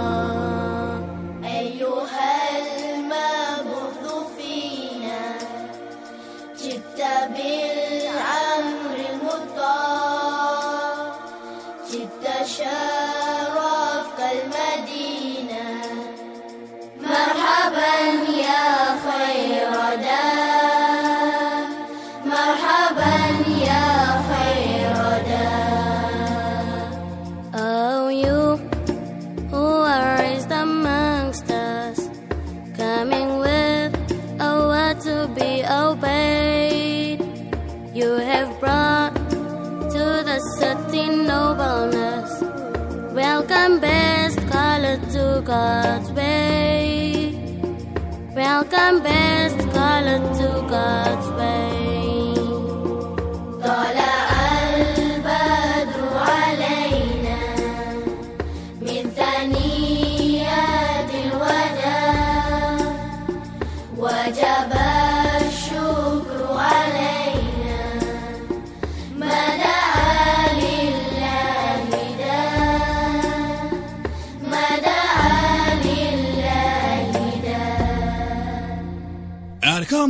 God's way. Welcome, best color to God's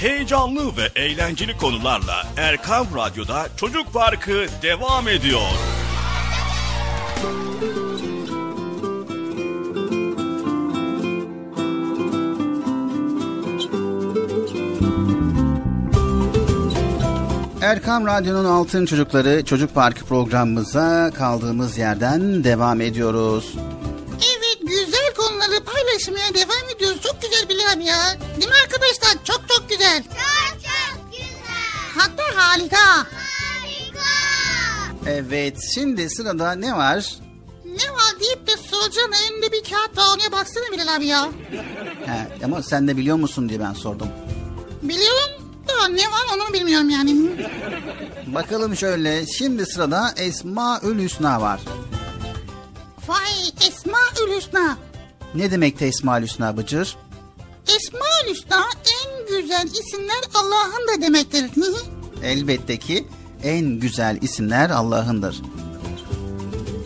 Heyecanlı ve eğlenceli konularla Erkam Radyo'da Çocuk Parkı devam ediyor. Erkam Radyo'nun Altın Çocukları Çocuk Parkı programımıza kaldığımız yerden devam ediyoruz. Paylaşmaya devam ediyoruz. Çok güzel Bilal ya. Değil mi arkadaşlar? Çok çok güzel. Çok çok güzel. Hatta harika. Evet şimdi sırada ne var? Ne var deyip de soracağın elinde bir kağıt var ona baksana Bilal abi ya. He, ama sen de biliyor musun diye ben sordum. Biliyorum da ne var onu bilmiyorum yani. Bakalım şöyle şimdi sırada Esmaül Hüsna var. Vay Esma Hüsna. Ne demekti Esmaül Hüsna Bıcır? Esma Hüsna en güzel isimler Allah'ın da demektir. Elbette ki en güzel isimler Allah'ındır.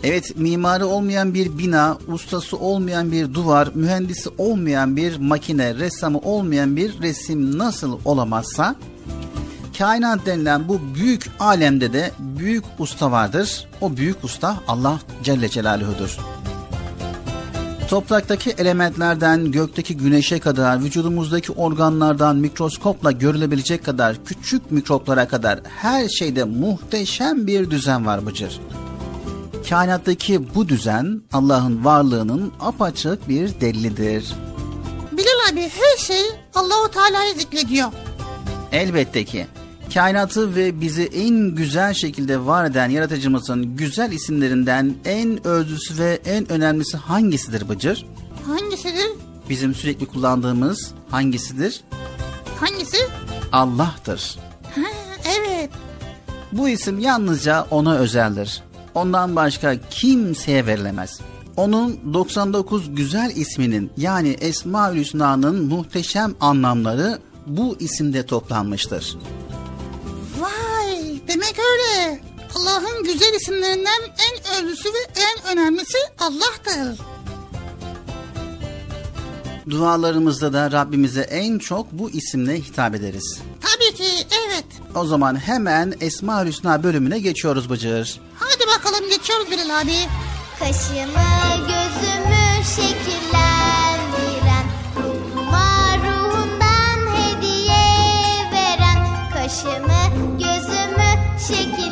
Evet mimarı olmayan bir bina, ustası olmayan bir duvar, mühendisi olmayan bir makine, ressamı olmayan bir resim nasıl olamazsa kainat denilen bu büyük alemde de büyük usta vardır. O büyük usta Allah Celle Celaluhu'dur. Topraktaki elementlerden gökteki güneşe kadar, vücudumuzdaki organlardan mikroskopla görülebilecek kadar küçük mikroplara kadar her şeyde muhteşem bir düzen var Bıcır. Kainattaki bu düzen Allah'ın varlığının apaçık bir delilidir. Bilal abi her şey Allahu Teala'ya zikrediyor. Elbette ki kainatı ve bizi en güzel şekilde var eden yaratıcımızın güzel isimlerinden en özlüsü ve en önemlisi hangisidir Bıcır? Hangisidir? Bizim sürekli kullandığımız hangisidir? Hangisi? Allah'tır. Ha, evet. Bu isim yalnızca ona özeldir. Ondan başka kimseye verilemez. Onun 99 güzel isminin yani Esma-ül Hüsna'nın muhteşem anlamları bu isimde toplanmıştır. Vay demek öyle. Allah'ın güzel isimlerinden en özlüsü ve en önemlisi Allah'tır. Dualarımızda da Rabbimize en çok bu isimle hitap ederiz. Tabii ki evet. O zaman hemen Esma Hüsna bölümüne geçiyoruz Bıcır. Hadi bakalım geçiyoruz Bilal abi. Kaşımı gözümü şekillendiren Ruhuma ruhundan hediye veren Kaşımı gözümü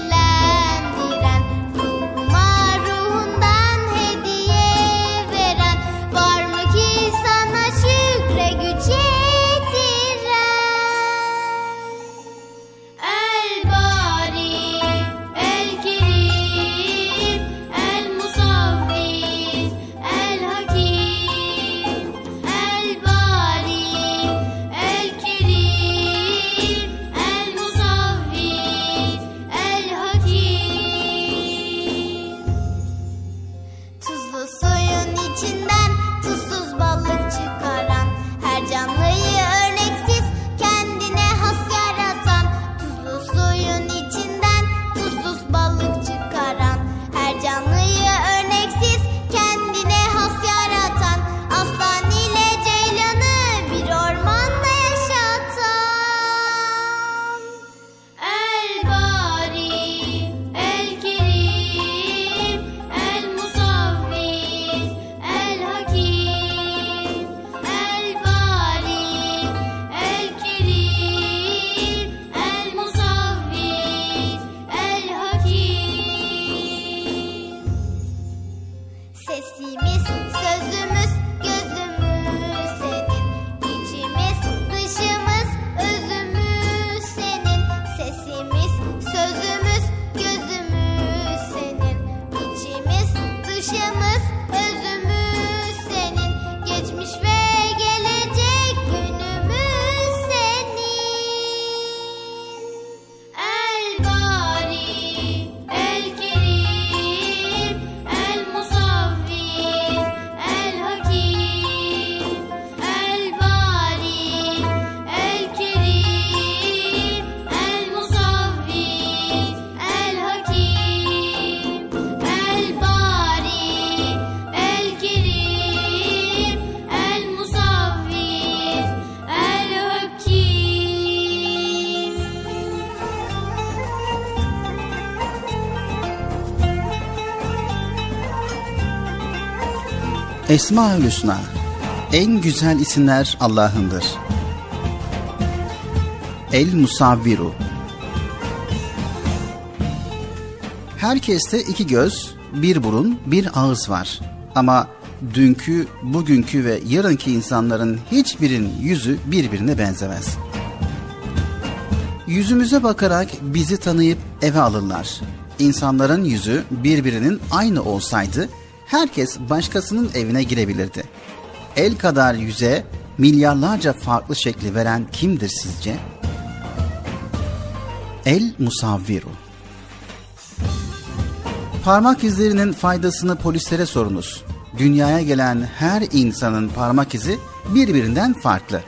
Esma-ül Hüsna En güzel isimler Allah'ındır. El Musavviru Herkeste iki göz, bir burun, bir ağız var. Ama dünkü, bugünkü ve yarınki insanların hiçbirinin yüzü birbirine benzemez. Yüzümüze bakarak bizi tanıyıp eve alırlar. İnsanların yüzü birbirinin aynı olsaydı herkes başkasının evine girebilirdi. El kadar yüze milyarlarca farklı şekli veren kimdir sizce? El Musavviru Parmak izlerinin faydasını polislere sorunuz. Dünyaya gelen her insanın parmak izi birbirinden farklı.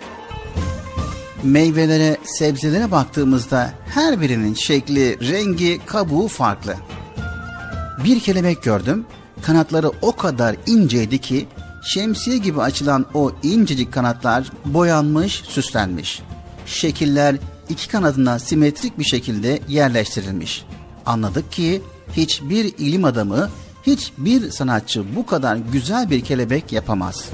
Meyvelere, sebzelere baktığımızda her birinin şekli, rengi, kabuğu farklı. Bir kelebek gördüm. Kanatları o kadar inceydi ki şemsiye gibi açılan o incecik kanatlar boyanmış, süslenmiş. Şekiller iki kanadına simetrik bir şekilde yerleştirilmiş. Anladık ki hiçbir ilim adamı, hiçbir sanatçı bu kadar güzel bir kelebek yapamaz.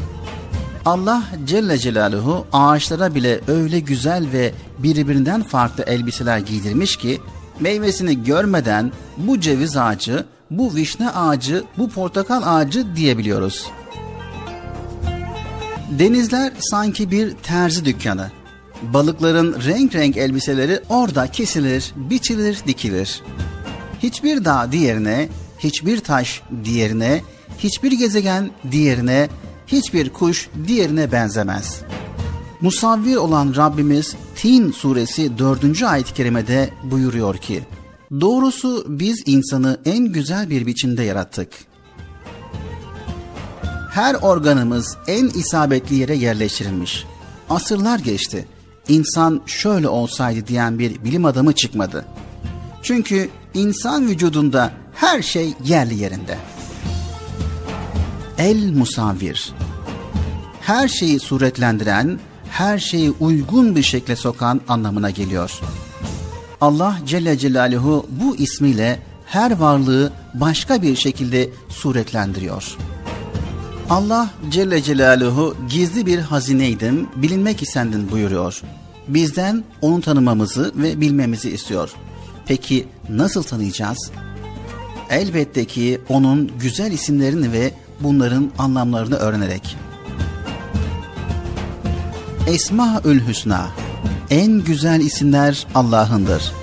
Allah Celle Celaluhu ağaçlara bile öyle güzel ve birbirinden farklı elbiseler giydirmiş ki meyvesini görmeden bu ceviz ağacı, bu vişne ağacı, bu portakal ağacı diyebiliyoruz. Denizler sanki bir terzi dükkanı. Balıkların renk renk elbiseleri orada kesilir, biçilir, dikilir. Hiçbir dağ diğerine, hiçbir taş diğerine, hiçbir gezegen diğerine, hiçbir kuş diğerine benzemez. Musavvir olan Rabbimiz Tin suresi 4. ayet-i kerimede buyuruyor ki, Doğrusu biz insanı en güzel bir biçimde yarattık. Her organımız en isabetli yere yerleştirilmiş. Asırlar geçti. İnsan şöyle olsaydı diyen bir bilim adamı çıkmadı. Çünkü insan vücudunda her şey yerli yerinde. El musavvir. her şeyi suretlendiren, her şeyi uygun bir şekle sokan anlamına geliyor. Allah Celle Celaluhu bu ismiyle her varlığı başka bir şekilde suretlendiriyor. Allah Celle Celaluhu gizli bir hazineydim, bilinmek istendin buyuruyor. Bizden onu tanımamızı ve bilmemizi istiyor. Peki nasıl tanıyacağız? Elbette ki onun güzel isimlerini ve bunların anlamlarını öğrenerek. Esmaül Hüsna En güzel isimler Allah'ındır.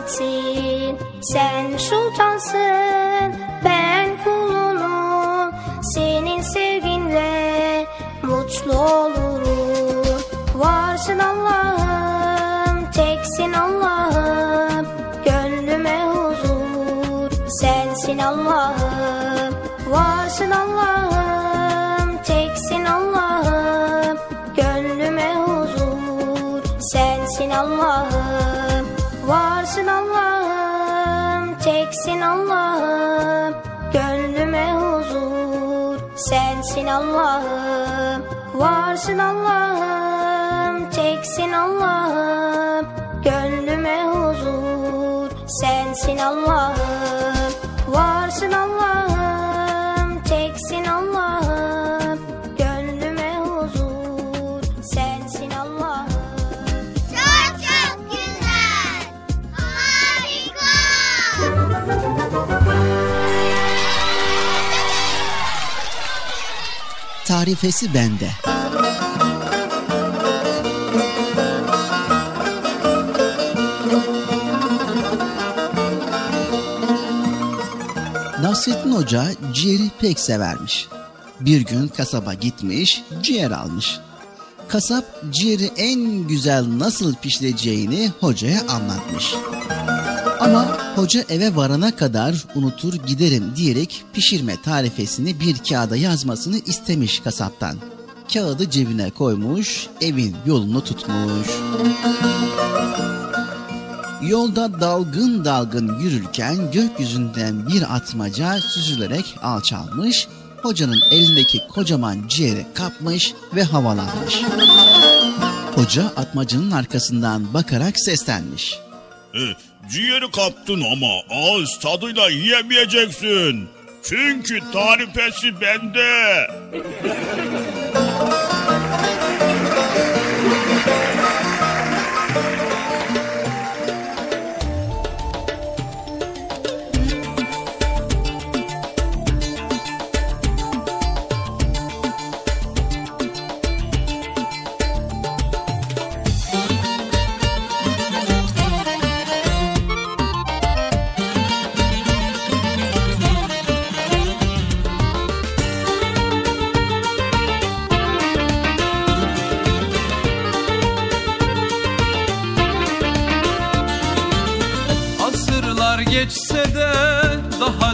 Sametsin. Sen sultansın, ben kulunum. Senin sevginle mutlu olurum. Varsın Allah'ım, Allah'ım. Varsın Allah'ım, teksin Allah'ım. Gönlüme huzur, sensin Allah'ım. Tarifesi bende. Nasrettin Hoca ciğeri pek severmiş. Bir gün kasaba gitmiş, ciğer almış. Kasap ciğeri en güzel nasıl pişireceğini hocaya anlatmış. Ama hoca eve varana kadar unutur giderim diyerek pişirme tarifesini bir kağıda yazmasını istemiş kasaptan. Kağıdı cebine koymuş, evin yolunu tutmuş. Yolda dalgın dalgın yürürken gökyüzünden bir atmaca süzülerek alçalmış, hocanın elindeki kocaman ciğeri kapmış ve havalanmış. Hoca atmacanın arkasından bakarak seslenmiş. Ciğeri kaptın ama ağız tadıyla yiyemeyeceksin. Çünkü tarifesi bende.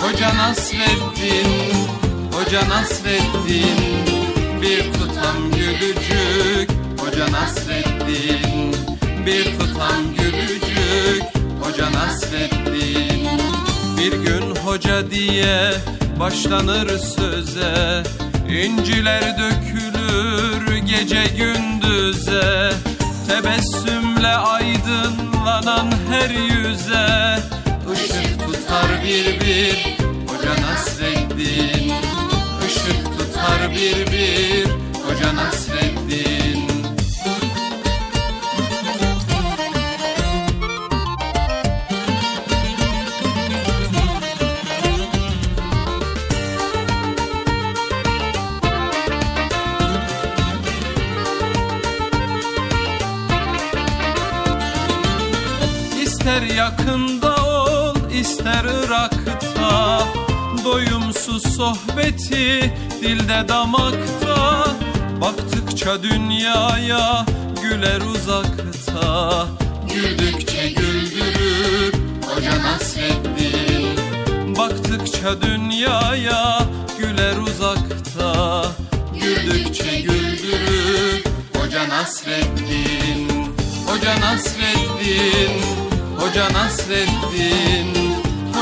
Hoca Nasreddin Hoca Nasreddin Bir tutam gülücük. Hoca Nasreddin Bir tutam gülücük. Hoca Nasreddin Bir gün hoca diye başlanır söze. İnciler dökülür gece gündüze. Tebessümle aydınlanan her yüze. Işık tutar bir bir Hoca Nasreddin. Işık tutar bir bir Hoca Nasreddin. İster yakında ol ister Irak'ta. Doyumsuz sohbeti dilde damakta. Baktıkça dünyaya güler uzakta. Güldükçe güldürür Hoca Nasreddin. Baktıkça dünyaya güler uzakta. Güldükçe güldürür Hoca Nasreddin. Hoca Nasreddin Hoca Nasreddin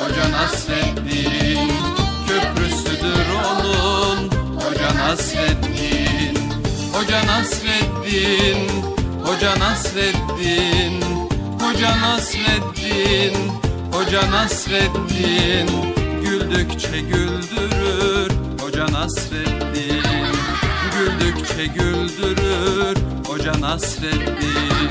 Hoca Nasreddin Köprüsüdür onun Hoca Nasreddin Hoca Nasreddin Hoca Nasreddin Hoca Nasreddin Hoca Nasreddin. Güldükçe güldürür Hoca Nasreddin. Güldükçe güldürür Hoca Nasreddin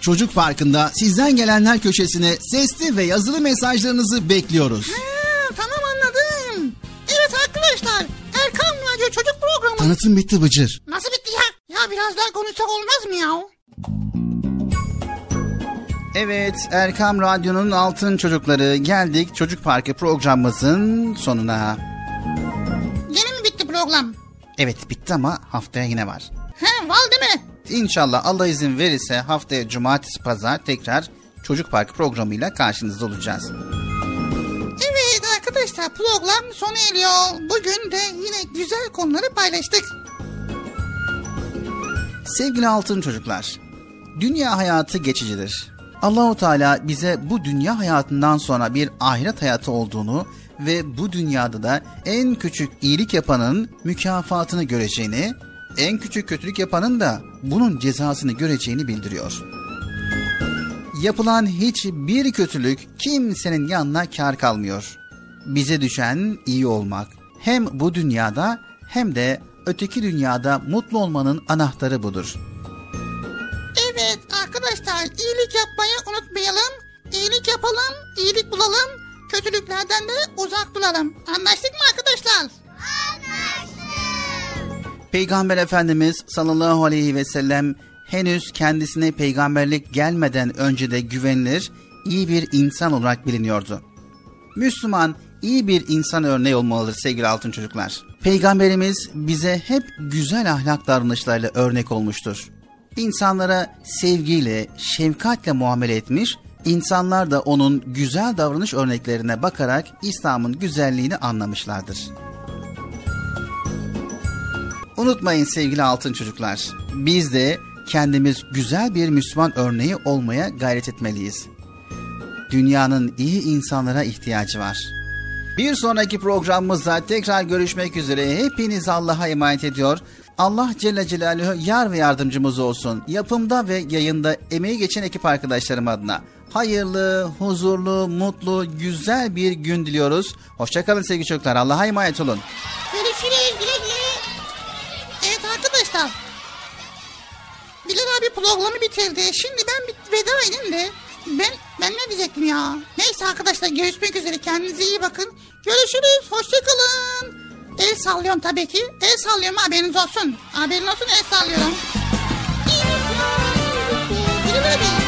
Çocuk Parkı'nda sizden gelenler köşesine sesli ve yazılı mesajlarınızı bekliyoruz. Ha, tamam anladım. Evet arkadaşlar Erkan Radyo Çocuk Programı. Tanıtım bitti Bıcır. Nasıl bitti ya? Ya biraz daha konuşsak olmaz mı ya? Evet Erkam Radyo'nun Altın Çocukları geldik Çocuk Parkı programımızın sonuna. Yine mi bitti program? Evet bitti ama haftaya yine var. He val değil mi? İnşallah Allah izin verirse haftaya cumartesi pazar tekrar Çocuk Parkı programıyla karşınızda olacağız. Evet arkadaşlar program sona eriyor. Bugün de yine güzel konuları paylaştık. Sevgili altın çocuklar, dünya hayatı geçicidir. Allahu Teala bize bu dünya hayatından sonra bir ahiret hayatı olduğunu ve bu dünyada da en küçük iyilik yapanın mükafatını göreceğini, en küçük kötülük yapanın da bunun cezasını göreceğini bildiriyor. Yapılan hiçbir kötülük kimsenin yanına kar kalmıyor. Bize düşen iyi olmak. Hem bu dünyada hem de öteki dünyada mutlu olmanın anahtarı budur. Evet arkadaşlar iyilik yapmayı unutmayalım. İyilik yapalım, iyilik bulalım. Kötülüklerden de uzak duralım. Anlaştık mı arkadaşlar? Peygamber Efendimiz sallallahu aleyhi ve sellem henüz kendisine peygamberlik gelmeden önce de güvenilir, iyi bir insan olarak biliniyordu. Müslüman iyi bir insan örneği olmalıdır sevgili altın çocuklar. Peygamberimiz bize hep güzel ahlak davranışlarıyla örnek olmuştur. İnsanlara sevgiyle, şefkatle muamele etmiş, insanlar da onun güzel davranış örneklerine bakarak İslam'ın güzelliğini anlamışlardır. Unutmayın sevgili altın çocuklar. Biz de kendimiz güzel bir Müslüman örneği olmaya gayret etmeliyiz. Dünyanın iyi insanlara ihtiyacı var. Bir sonraki programımızda tekrar görüşmek üzere. Hepiniz Allah'a emanet ediyor. Allah Celle Celaluhu yar ve yardımcımız olsun. Yapımda ve yayında emeği geçen ekip arkadaşlarım adına. Hayırlı, huzurlu, mutlu, güzel bir gün diliyoruz. Hoşçakalın sevgili çocuklar. Allah'a emanet olun. Görüşürüz güle güle. Bilal abi programı bitirdi. Şimdi ben bir veda edeyim de. Ben, ben ne diyecektim ya? Neyse arkadaşlar görüşmek üzere. Kendinize iyi bakın. Görüşürüz. Hoşçakalın. El sallıyorum tabii ki. El sallıyorum haberiniz olsun. Haberin olsun el sallıyorum. Bilal abi.